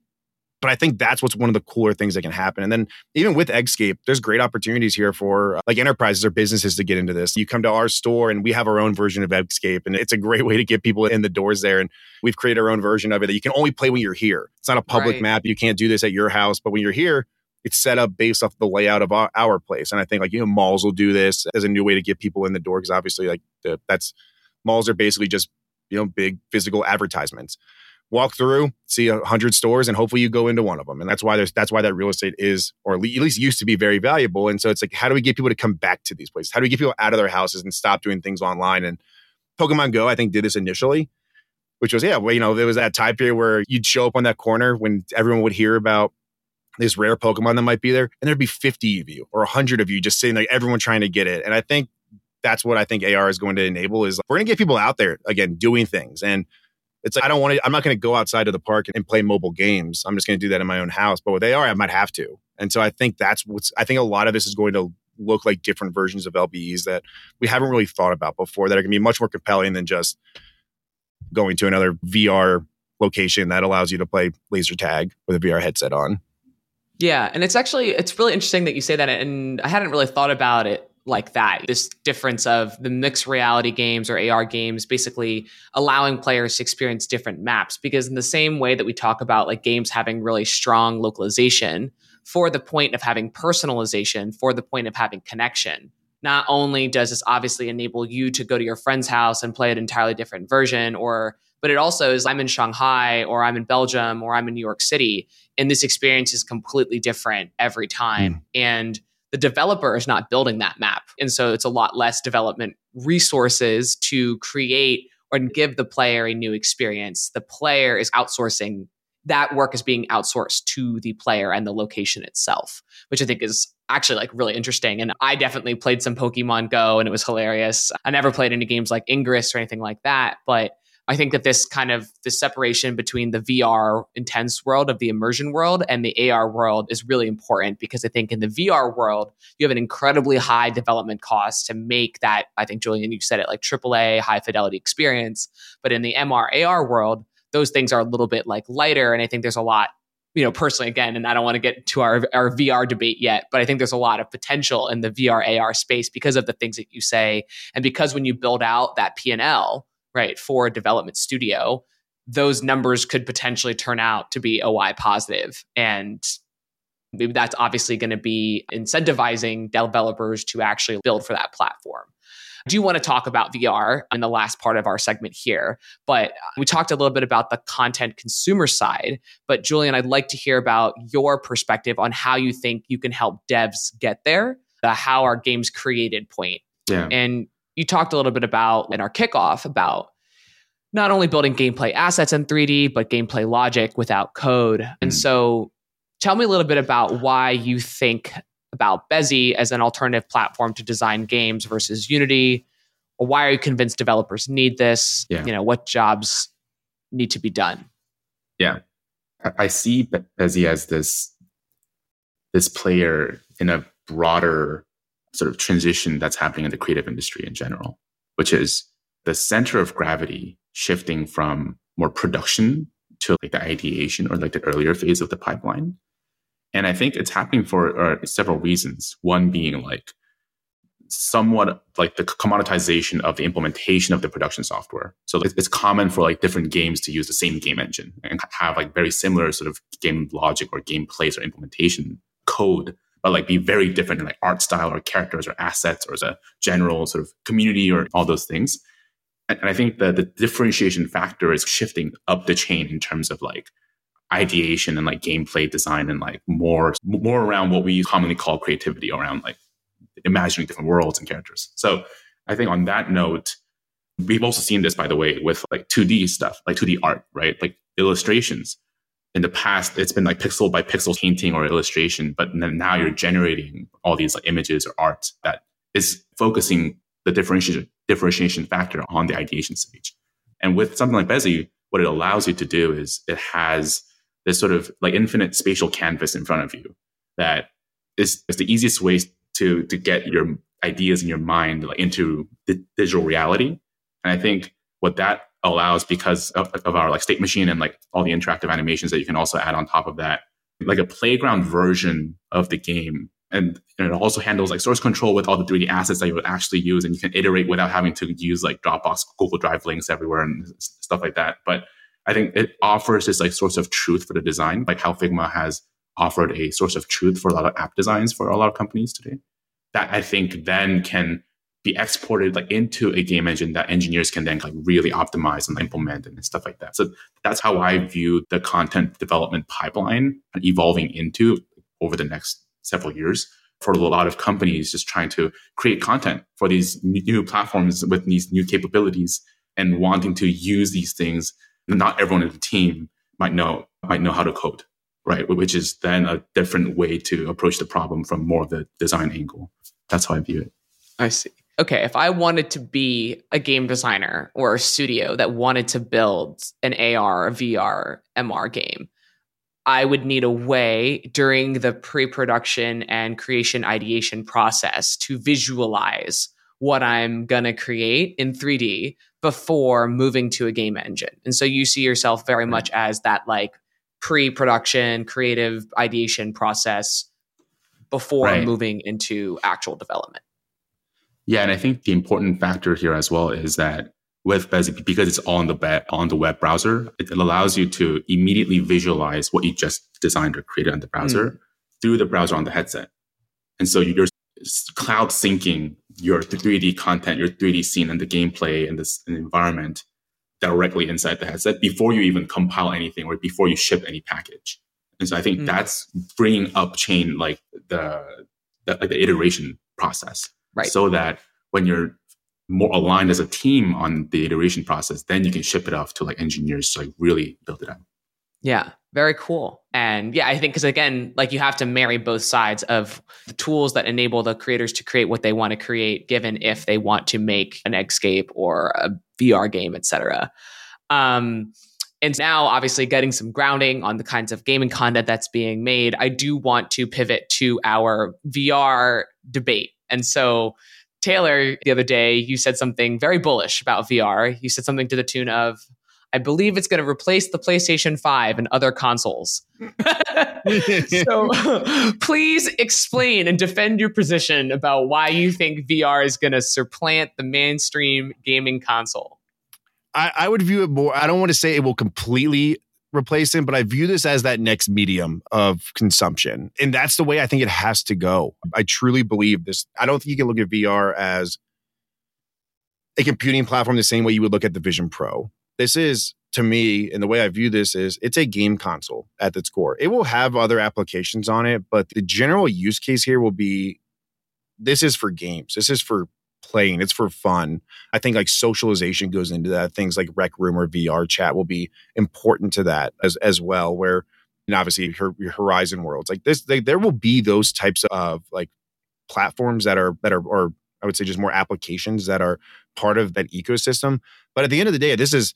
but I think that's what's one of the cooler things that can happen. And then even with Eggscape, there's great opportunities here for uh, like enterprises or businesses to get into this. You come to our store and we have our own version of Eggscape and it's a great way to get people in the doors there. And we've created our own version of it that you can only play when you're here. It's not a public right. map. You can't do this at your house, but when you're here, it's set up based off the layout of our, our, place. And I think like, you know, malls will do this as a new way to get people in the door. Cause obviously like the, that's malls are basically just, you know, big physical advertisements. Walk through, see a hundred stores, and hopefully you go into one of them. And that's why there's that's why that real estate is, or at least used to be, very valuable. And so it's like, how do we get people to come back to these places? How do we get people out of their houses and stop doing things online? And Pokemon Go, I think, did this initially, which was yeah, well, you know, there was that time period where you'd show up on that corner when everyone would hear about this rare Pokemon that might be there, and there'd be 50 of you or 100 of you just sitting there, everyone trying to get it. And I think that's what I think AR is going to enable is we're going to get people out there again doing things. And it's like, I don't want to, I'm not going to go outside to the park and play mobile games. I'm just going to do that in my own house. But with AR, I might have to. And so I think that's what's, I think a lot of this is going to look like different versions of LBEs that we haven't really thought about before that are going to be much more compelling than just going to another VR location that allows you to play laser tag with a VR headset on. Yeah, and it's actually it's really interesting that you say that and I hadn't really thought about it like that. This difference of the mixed reality games or AR games basically allowing players to experience different maps because in the same way that we talk about like games having really strong localization for the point of having personalization, for the point of having connection. Not only does this obviously enable you to go to your friend's house and play an entirely different version or but it also is I'm in Shanghai or I'm in Belgium or I'm in New York City, and this experience is completely different every time. Mm. And the developer is not building that map. And so it's a lot less development resources to create or give the player a new experience. The player is outsourcing that work is being outsourced to the player and the location itself, which I think is actually like really interesting. And I definitely played some Pokemon Go and it was hilarious. I never played any games like Ingress or anything like that, but I think that this kind of the separation between the VR intense world of the immersion world and the AR world is really important because I think in the VR world, you have an incredibly high development cost to make that, I think, Julian, you said it like AAA high fidelity experience. But in the MR AR world, those things are a little bit like lighter. And I think there's a lot you know, personally, again, and I don't want to get to our, our VR debate yet, but I think there's a lot of potential in the VR AR space because of the things that you say. And because when you build out that P&L, right, for a development studio, those numbers could potentially turn out to be OI positive. And maybe that's obviously going to be incentivizing developers to actually build for that platform. I do want to talk about VR in the last part of our segment here, but we talked a little bit about the content consumer side. But Julian, I'd like to hear about your perspective on how you think you can help devs get there, the how our games created point. Yeah. And you talked a little bit about in our kickoff about not only building gameplay assets in 3D, but gameplay logic without code. Mm. And so tell me a little bit about why you think about Bezi as an alternative platform to design games versus Unity? Or why are you convinced developers need this? Yeah. You know, what jobs need to be done? Yeah. I see Bezi as this this player in a broader sort of transition that's happening in the creative industry in general, which is the center of gravity shifting from more production to like the ideation or like the earlier phase of the pipeline and I think it's happening for uh, several reasons. One being like somewhat like the commoditization of the implementation of the production software. So it's, common for like different games to use the same game engine and have like very similar sort of game logic or game plays or implementation code, but like be very different in like art style or characters or assets or as a general sort of community or all those things. And, and I think that the differentiation factor is shifting up the chain in terms of like ideation and like gameplay design and like more more around what we commonly call creativity around like imagining different worlds and characters. So I think on that note, we've also seen this by the way with like 2D stuff, like 2D art, right? Like illustrations. In the past, it's been like pixel by pixel painting or illustration, but now you're generating all these like images or art that is focusing the differentiation differentiation factor on the ideation stage. And with something like Bezi, what it allows you to do is it has this sort of like infinite spatial canvas in front of you that is, is the easiest way to to get your ideas in your mind like into the digital reality. And I think what that allows because of, of, our like state machine and like all the interactive animations that you can also add on top of that, like a playground version of the game. And, and it also handles like source control with all the 3D assets that you would actually use, and you can iterate without having to use like Dropbox, Google Drive links everywhere and stuff like that. But I think it offers this like source of truth for the design, like how Figma has offered a source of truth for a lot of app designs for a lot of companies today. That I think then can be exported like into a game engine that engineers can then like really optimize and implement and stuff like that. So that's how I view the content development pipeline evolving into over the next several years for a lot of companies just trying to create content for these new platforms with these new capabilities and wanting to use these things not everyone in the team might know might know how to code, right? Which is then a different way to approach the problem from more of the design angle. That's how I view it. I see. Okay, if I wanted to be a game designer or a studio that wanted to build an AR, a VR, MR game, I would need a way during the pre production and creation ideation process to visualize what I'm going to create in 3D before moving to a game engine. And so you see yourself very much as that like pre-production creative ideation process before right. moving into actual development. Yeah, and I think the important factor here as well is that with Bezi, because it's all on the web, on the web browser, it allows you to immediately visualize what you just designed or created on the browser mm. through the browser on the headset. And so you're cloud syncing your 3D content, your 3D scene, and the gameplay and this and environment directly inside the headset before you even compile anything or before you ship any package. And so I think mm. that's bringing up chain like the, the like the iteration process, right? So that when you're more aligned as a team on the iteration process, then you can ship it off to like engineers to like really build it out. Yeah, very cool. And yeah, I think because again, like you have to marry both sides of the tools that enable the creators to create what they want to create, given if they want to make an Eggscape or a VR game, etc. Um, and now, obviously, getting some grounding on the kinds of gaming content that's being made, I do want to pivot to our VR debate. And so, Taylor, the other day, you said something very bullish about VR. You said something to the tune of, I believe it's going to replace the PlayStation 5 and other consoles. so please explain and defend your position about why you think VR is going to supplant the mainstream gaming console. I, I would view it more. I don't want to say it will completely replace him, but I view this as that next medium of consumption. And that's the way I think it has to go. I truly believe this. I don't think you can look at VR as a computing platform the same way you would look at the Vision Pro. This is, to me, and the way I view this is it's a game console at its core. It will have other applications on it, but the general use case here will be this is for games. This is for playing. It's for fun. I think like socialization goes into that. Things like Rec Room or VR chat will be important to that as as well. Where and obviously your, your Horizon worlds like this, they, there will be those types of like platforms that are that are or I would say just more applications that are part of that ecosystem. But at the end of the day, this is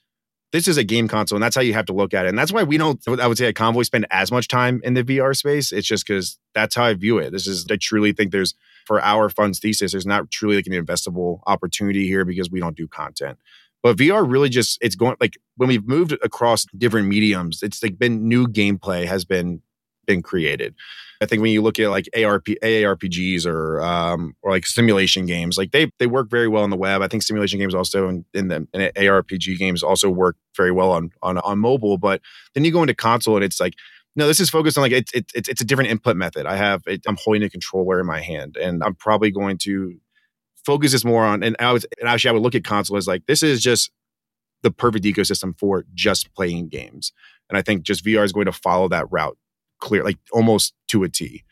this is a game console, and that's how you have to look at it. And that's why we don't, I would say, at Konvoy spend as much time in the VR space. It's just because that's how I view it. This is, I truly think there's for our funds thesis, there's not truly like an investable opportunity here because we don't do content. But VR really just it's going like when we've moved across different mediums, it's like been new gameplay has been been created. I think when you look at like ARP, AARPGs or um, or like simulation games, like they they work very well on the web. I think simulation games also in, in the in ARPG games also work very well on on on mobile. But then you go into console and it's like no, this is focused on like it's it, it's a different input method. I have it, I'm holding a controller in my hand, and I'm probably going to focus this more on. And I was and actually I would look at console as like this is just the perfect ecosystem for just playing games, and I think just VR is going to follow that route clear, like almost to a T.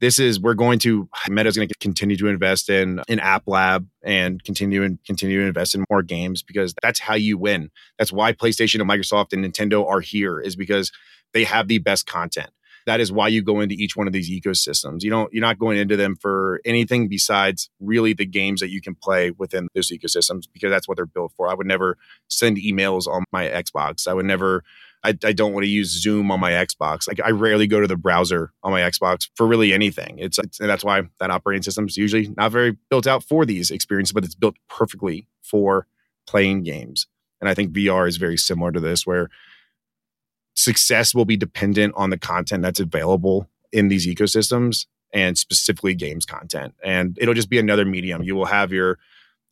This is we're going to Meta's going to continue to invest in in App Lab and continue and continue to invest in more games because that's how you win. That's why PlayStation and Microsoft and Nintendo are here is because they have the best content. That is why you go into each one of these ecosystems. You don't you're not going into them for anything besides really the games that you can play within those ecosystems because that's what they're built for. I would never send emails on my Xbox. I would never I, I, don't want to use Zoom on my Xbox. Like I rarely go to the browser on my Xbox for really anything. It's, it's and that's why that operating system is usually not very built out for these experiences, but it's built perfectly for playing games. And I think VR is very similar to this, where success will be dependent on the content that's available in these ecosystems and specifically games content. And it'll just be another medium. You will have your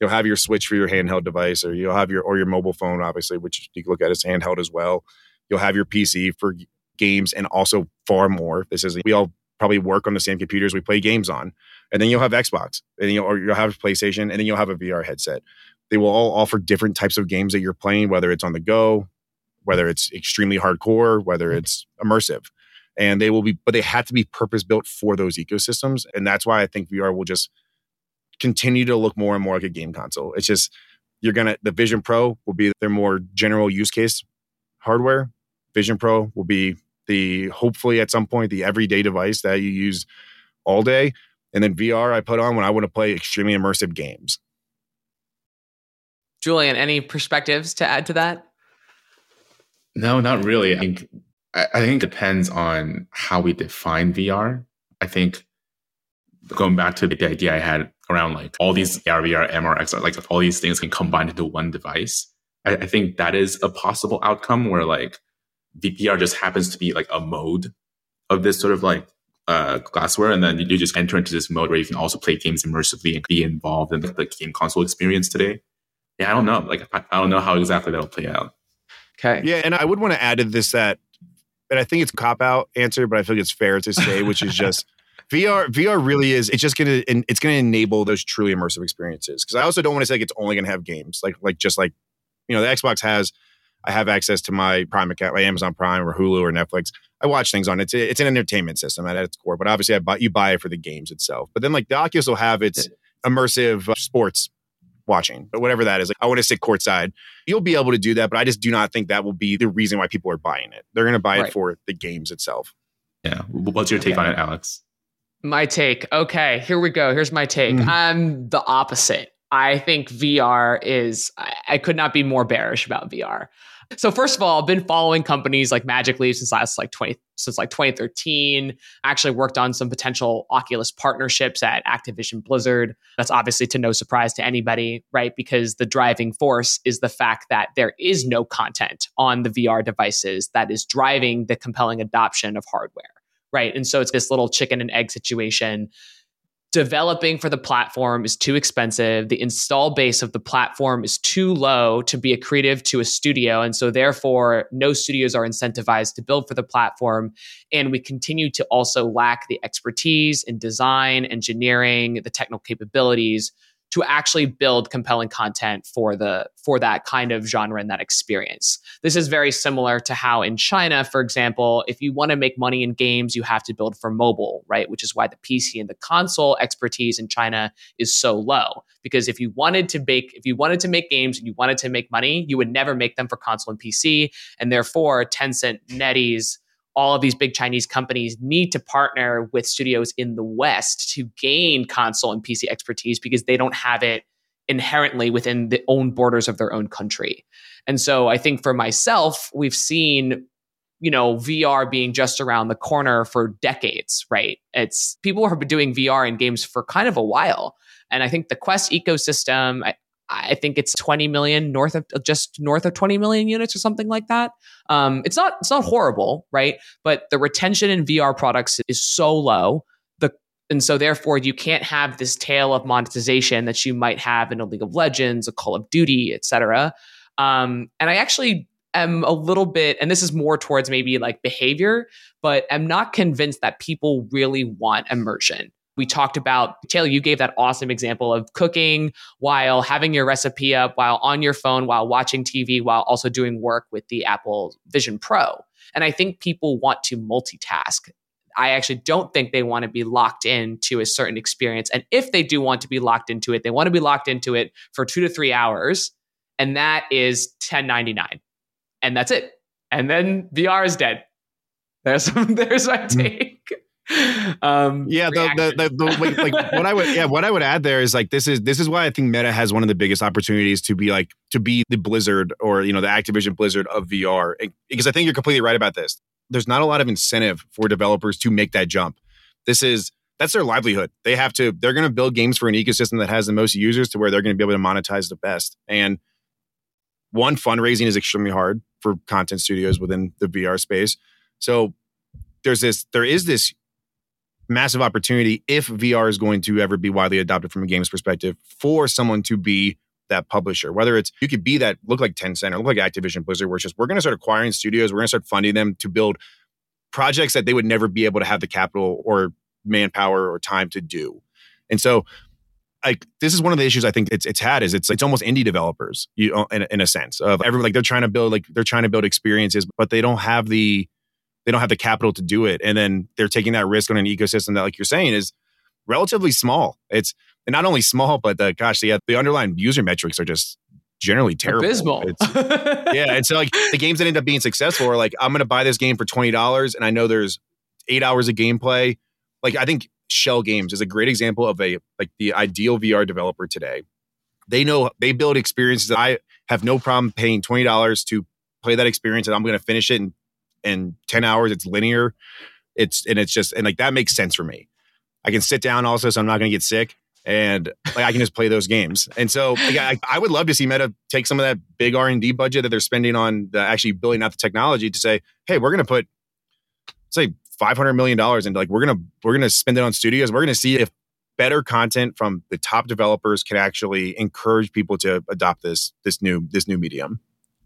you'll have your switch for your handheld device or you'll have your or your mobile phone obviously which you can look at as handheld as well you'll have your pc for games and also far more this is we all probably work on the same computers we play games on and then you'll have xbox and you'll, or you'll have playstation and then you'll have a vr headset they will all offer different types of games that you're playing whether it's on the go whether it's extremely hardcore, whether mm-hmm. it's immersive. And they will be, but they have to be purpose built for those ecosystems. And that's why I think VR will just continue to look more and more like a game console. It's just, you're going to, the Vision Pro will be their more general use case hardware. Vision Pro will be the, hopefully at some point, the everyday device that you use all day. And then VR I put on when I want to play extremely immersive games. Julian, any perspectives to add to that? No, not really. I think I, I think it depends on how we define VR. I think going back to the idea I had around like all these AR, VR, MR, XR, like all these things can combine into one device. I, I think that is a possible outcome where like VR just happens to be like a mode of this sort of like uh, glassware, and then you just enter into this mode where you can also play games immersively and be involved in the, the game console experience today. Yeah, I don't know. Like I, I don't know how exactly that'll play out. Okay. Yeah, and I would want to add to this that, and I think it's a cop out answer, but I feel like it's fair to say, which is just VR. VR really is. It's just gonna it's gonna enable those truly immersive experiences. Because I also don't want to say like it's only gonna have games like like just like you know the Xbox has. I have access to my Prime account, my Amazon Prime or Hulu or Netflix. I watch things on it. It's, it's an entertainment system at its core, but obviously I buy, you buy it for the games itself. But then like the Oculus will have its immersive sports watching, but whatever that is. Like, I want to sit courtside. You'll be able to do that, but I just do not think that will be the reason why people are buying it. They're going to buy right. it for the games itself. Yeah. What's your take okay. on it, Alex? My take. Okay, here we go. Here's my take. Mm-hmm. I'm the opposite. I think VR is, I, I could not be more bearish about VR. So first of all, I've been following companies like Magic Leap since last like 20 since like 2013. I actually worked on some potential Oculus partnerships at Activision Blizzard. That's obviously to no surprise to anybody, right? Because the driving force is the fact that there is no content on the VR devices that is driving the compelling adoption of hardware, right? And so it's this little chicken and egg situation developing for the platform is too expensive. The install base of the platform is too low to be accretive to a studio. And so, therefore, no studios are incentivized to build for the platform. And we continue to also lack the expertise in design, engineering, the technical capabilities to actually build compelling content for the for that kind of genre and that experience. This is very similar to how in China, for example, if you want to make money in games, you have to build for mobile, right? Which is why the PC and the console expertise in China is so low. Because if you wanted to make if you wanted to make games and you wanted to make money, you would never make them for console and PC. And therefore, Tencent, NetEase, all of these big Chinese companies need to partner with studios in the West to gain console and PC expertise because they don't have it inherently within the own borders of their own country. And so I think for myself, we've seen you know VR being just around the corner for decades, right? It's people have been doing VR in games for kind of a while. And I think the Quest ecosystem, I think it's 20 million north of just north of 20 million units or something like that. Um, it's not it's not horrible, right? But the retention in VR products is so low. The and so therefore you can't have this tail of monetization that you might have in a League of Legends, a Call of Duty, etc. Um, and I actually am a little bit, and this is more towards maybe like behavior, but I'm not convinced that people really want immersion we talked about Taylor, you gave that awesome example of cooking while having your recipe up, while on your phone, while watching TV, while also doing work with the Apple Vision Pro. And I think people want to multitask. I actually don't think they want to be locked into a certain experience. And if they do want to be locked into it, they want to be locked into it for two to three hours. And that is 1099. And that's it. And then VR is dead. There's there's my hmm. take um yeah the, the, the, the like, like what i would yeah what i would add there is like this is this is why i think meta has one of the biggest opportunities to be like to be the blizzard or you know the activision blizzard of vr because i think you're completely right about this. There's not a lot of incentive for developers to make that jump. This is that's their livelihood. They have to they're going to build games for an ecosystem that has the most users to where they're going to be able to monetize the best. And one fundraising is extremely hard for content studios within the vr space. So there's this there is this massive opportunity if VR is going to ever be widely adopted from a games perspective for someone to be that publisher. Whether it's you could be that look like Tencent or look like Activision Blizzard, where it's just we're going to start acquiring studios, we're going to start funding them to build projects that they would never be able to have the capital or manpower or time to do. And so like this is one of the issues I think it's it's had is it's it's almost indie developers you in, in a sense of everyone like they're trying to build like they're trying to build experiences but they don't have the they don't have the capital to do it. And then they're taking that risk on an ecosystem that, like you're saying, is relatively small. It's not only small, but the gosh, the, the underlying user metrics are just generally terrible. Abysmal. yeah. And so like the games that end up being successful are like, I'm gonna buy this game for $20 and I know there's eight hours of gameplay. Like I think Schell Games is a great example of a like the ideal VR developer today. They know they build experiences that I have no problem paying $20 to play that experience and I'm gonna finish it in in 10 hours. It's linear. It's and it's just and like that makes sense for me. I can sit down also, so I'm not going to get sick, and like I can just play those games. And so like, I, I would love to see Meta take some of that big R and D budget that they're spending on the, actually building out the technology to say, hey, we're going to put say 500 million dollars into like we're gonna we're gonna spend it on studios. We're gonna see if better content from the top developers can actually encourage people to adopt this this new this new medium.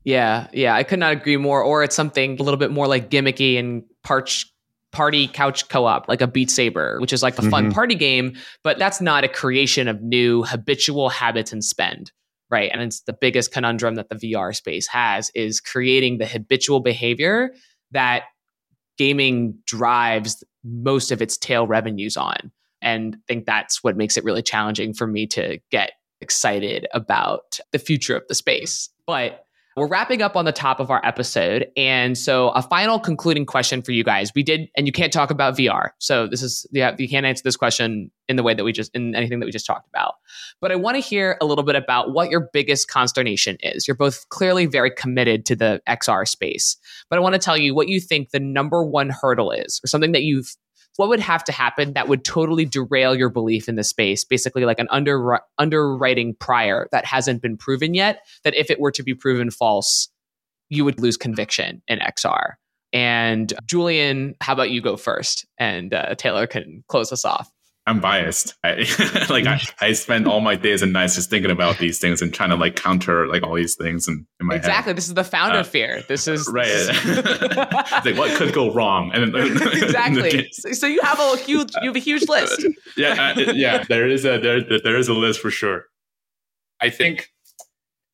Yeah, yeah, I could not agree more. Or it's something a little bit more like gimmicky and parch party couch co-op like a beat saber which is like a fun mm-hmm. party game but that's not a creation of new habitual habits and spend right and it's the biggest conundrum that the vr space has is creating the habitual behavior that gaming drives most of its tail revenues on and i think that's what makes it really challenging for me to get excited about the future of the space but We're wrapping up on the top of our episode. And so, a final concluding question for you guys. We did, and you can't talk about VR. So, this is, yeah, you can't answer this question in the way that we just, in anything that we just talked about. But I want to hear a little bit about what your biggest consternation is. You're both clearly very committed to the XR space. But I want to tell you what you think the number one hurdle is, or something that you've what would have to happen that would totally derail your belief in the space? Basically like an under, underwriting prior that hasn't been proven yet that if it were to be proven false you would lose conviction in xr and julian how about you go first? And uh, taylor can close us off I'm biased. I, like I, I spend all my days and nights just thinking about these things and trying to like counter like all these things in, in my exactly. head. Exactly. This is the founder uh, fear. This is right. like what could go wrong? And exactly. so you have a huge you have a huge list. yeah, uh, yeah. There is a there there is a list for sure. I think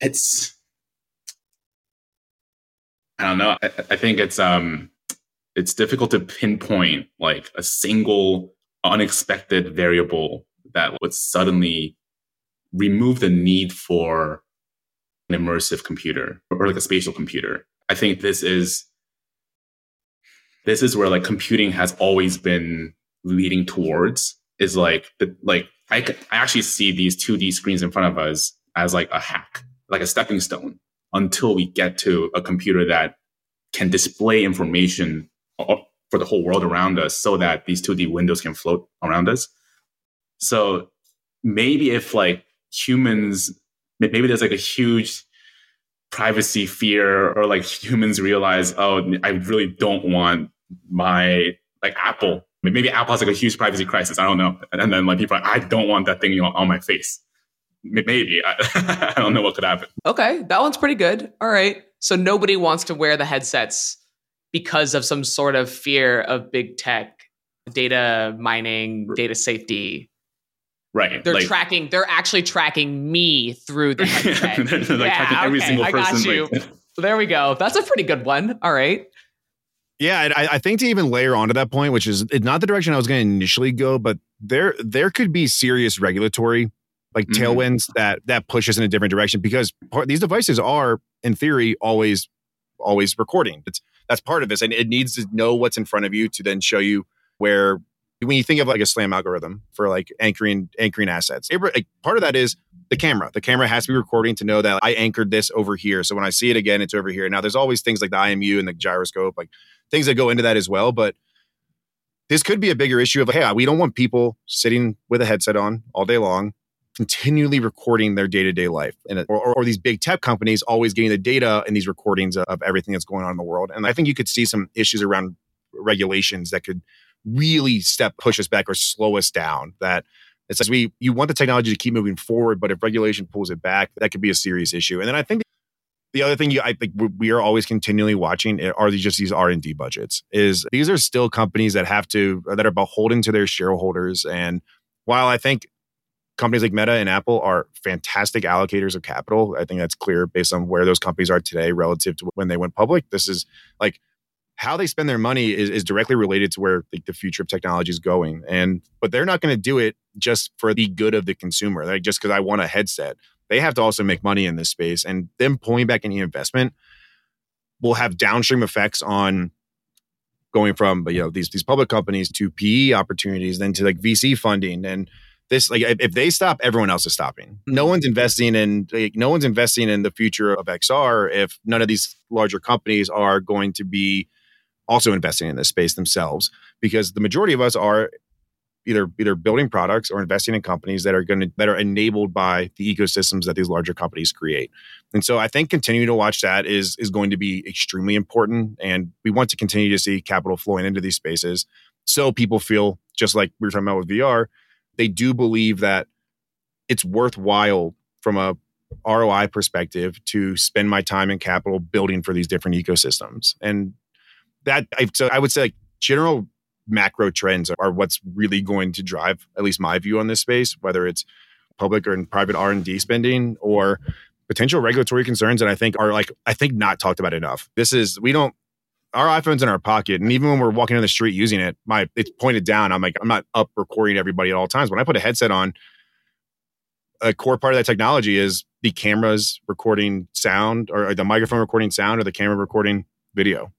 it's I don't know. I, I think it's um it's difficult to pinpoint like a single unexpected variable that would suddenly remove the need for an immersive computer or like a spatial computer. I think this is this is where like computing has always been leading towards is like the, like I, I actually see these 2D screens in front of us as like a hack, like a stepping stone until we get to a computer that can display information for the whole world around us so that these 2D windows can float around us. So maybe if like humans, maybe there's like a huge privacy fear or like humans realize, oh, I really don't want my like Apple. Maybe Apple has like a huge privacy crisis. I don't know. And then like people are I don't want that thing on my face. Maybe. I, I don't know what could happen. Okay. That one's pretty good. All right. So nobody wants to wear the headsets because of some sort of fear of big tech, data mining, data safety. Right. They're like, tracking, they're actually tracking me through the they're, they're like yeah, every okay, single person. I got you. Like, there we go. That's a pretty good one. All right. Yeah, I, I, think to even layer onto that point, which is not the direction I was going to initially go, but there there could be serious regulatory like mm-hmm. tailwinds that that push us in a different direction because part, these devices are in theory always always recording. It's that's part of this. And it needs to know what's in front of you to then show you where when you think of like a slam algorithm for like anchoring anchoring assets it, like, part of that is the camera. The camera has to be recording to know that i anchored this over here. So when i see it again it's over here. Now there's always things like the imu and the gyroscope like things that go into that as well. But this could be a bigger issue of hey we don't want people sitting with a headset on all day long continually recording their day-to-day life. And uh, or, or, or, these big tech companies always getting the data and these recordings of, everything that's going on in the world. And i think you could see some issues around regulations that could really step push us back or slow us down that it says we you want the technology to keep moving forward but if regulation pulls it back that could be a serious issue. And then i think the other thing you i think we are always continually watching eh, are these just these r&d budgets is these are still companies that have to that are beholden to their shareholders. And while i think companies like Meta and Apple are fantastic allocators of capital. I think that's clear based on where those companies are today relative to when they went public. This is like how they spend their money is, is directly related to where like, the future of technology is going. And but they're not going to do it just for the good of the consumer. Like just because I want a headset, they have to also make money in this space. And them pulling back any investment will have downstream effects on going from you know these these public companies to PE opportunities, then to like VC funding and this like if they stop everyone else is stopping. No one's investing in like, no one's investing in the future of xr if none of these larger companies are going to be also investing in this space themselves because the majority of us are either either building products or investing in companies that are going to that are enabled by the ecosystems that these larger companies create. And so i think continuing to watch that is is going to be extremely important and we want to continue to see capital flowing into these spaces so people feel just like we were talking about with vr they do believe that it's worthwhile from a ROI perspective to spend my time and capital building for these different ecosystems. And that I, so I would say like general macro trends are what's really going to drive at least my view on this space, whether it's public or in private R&D spending or potential regulatory concerns And I think are like I think not talked about enough. This is we don't our iPhone's in our pocket, and even when we're walking down the street using it, my it's pointed down. I'm like, I'm not up recording everybody at all times. When I put a headset on, a core part of that technology is the cameras recording sound or the microphone recording sound or the camera recording video.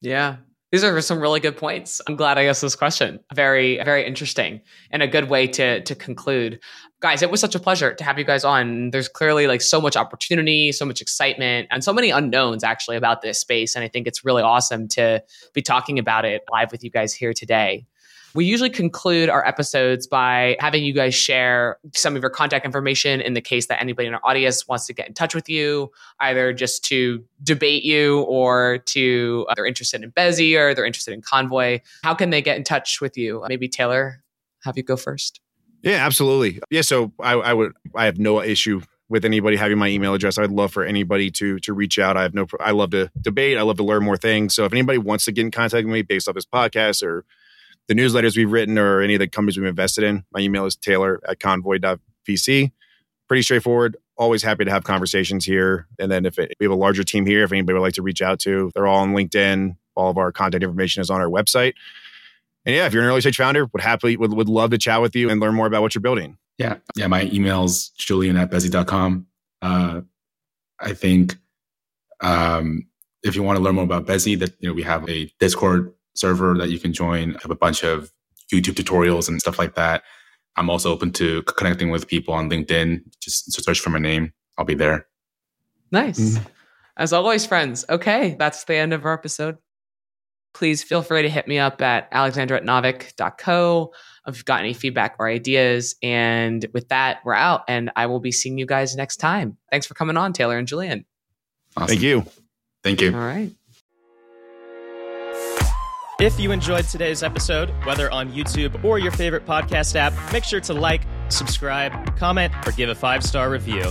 Yeah. These are some really good points. I'm glad I asked this question. Very, very interesting and a good way to to conclude. Guys, it was such a pleasure to have you guys on. There's clearly like so much opportunity, so much excitement, and so many unknowns actually about this space. And I think it's really awesome to be talking about it live with you guys here today. We usually conclude our episodes by having you guys share some of your contact information in the case that anybody in our audience wants to get in touch with you, either just to debate you or to uh, they're interested in Bezi or they're interested in Konvoy. How can they get in touch with you? Maybe Taylor, have you go first. Yeah, absolutely. Yeah, so I, I would I have no issue with anybody having my email address. I'd love for anybody to to reach out. I have no I love to debate. I love to learn more things. So if anybody wants to get in contact with me based off this podcast or the newsletters we've written or any of the companies we've invested in. My email is taylor at konvoy.vc. Pretty straightforward. Always happy to have conversations here. And then if it, we have a larger team here, if anybody would like to reach out to, they're all on LinkedIn. All of our contact information is on our website. And yeah, if you're an early stage founder, would happily would, would love to chat with you and learn more about what you're building. Yeah. Yeah. My email's julian at bezi.com. Uh, I think um, if you want to learn more about Bezi, that you know we have a Discord server that you can join. I have a bunch of YouTube tutorials and stuff like that. I'm also open to connecting with people on LinkedIn. Just search for my name. I'll be there. Nice. Mm-hmm. As always, friends. Okay, that's the end of our episode. Please feel free to hit me up at alexandra at naavik.co if you've got any feedback or ideas. And with that, we're out and I will be seeing you guys next time. Thanks for coming on, Taylor and Julian. Awesome. Thank you. Thank you. All right. If you enjoyed today's episode, whether on YouTube or your favorite podcast app, make sure to like, subscribe, comment, or give a five star review.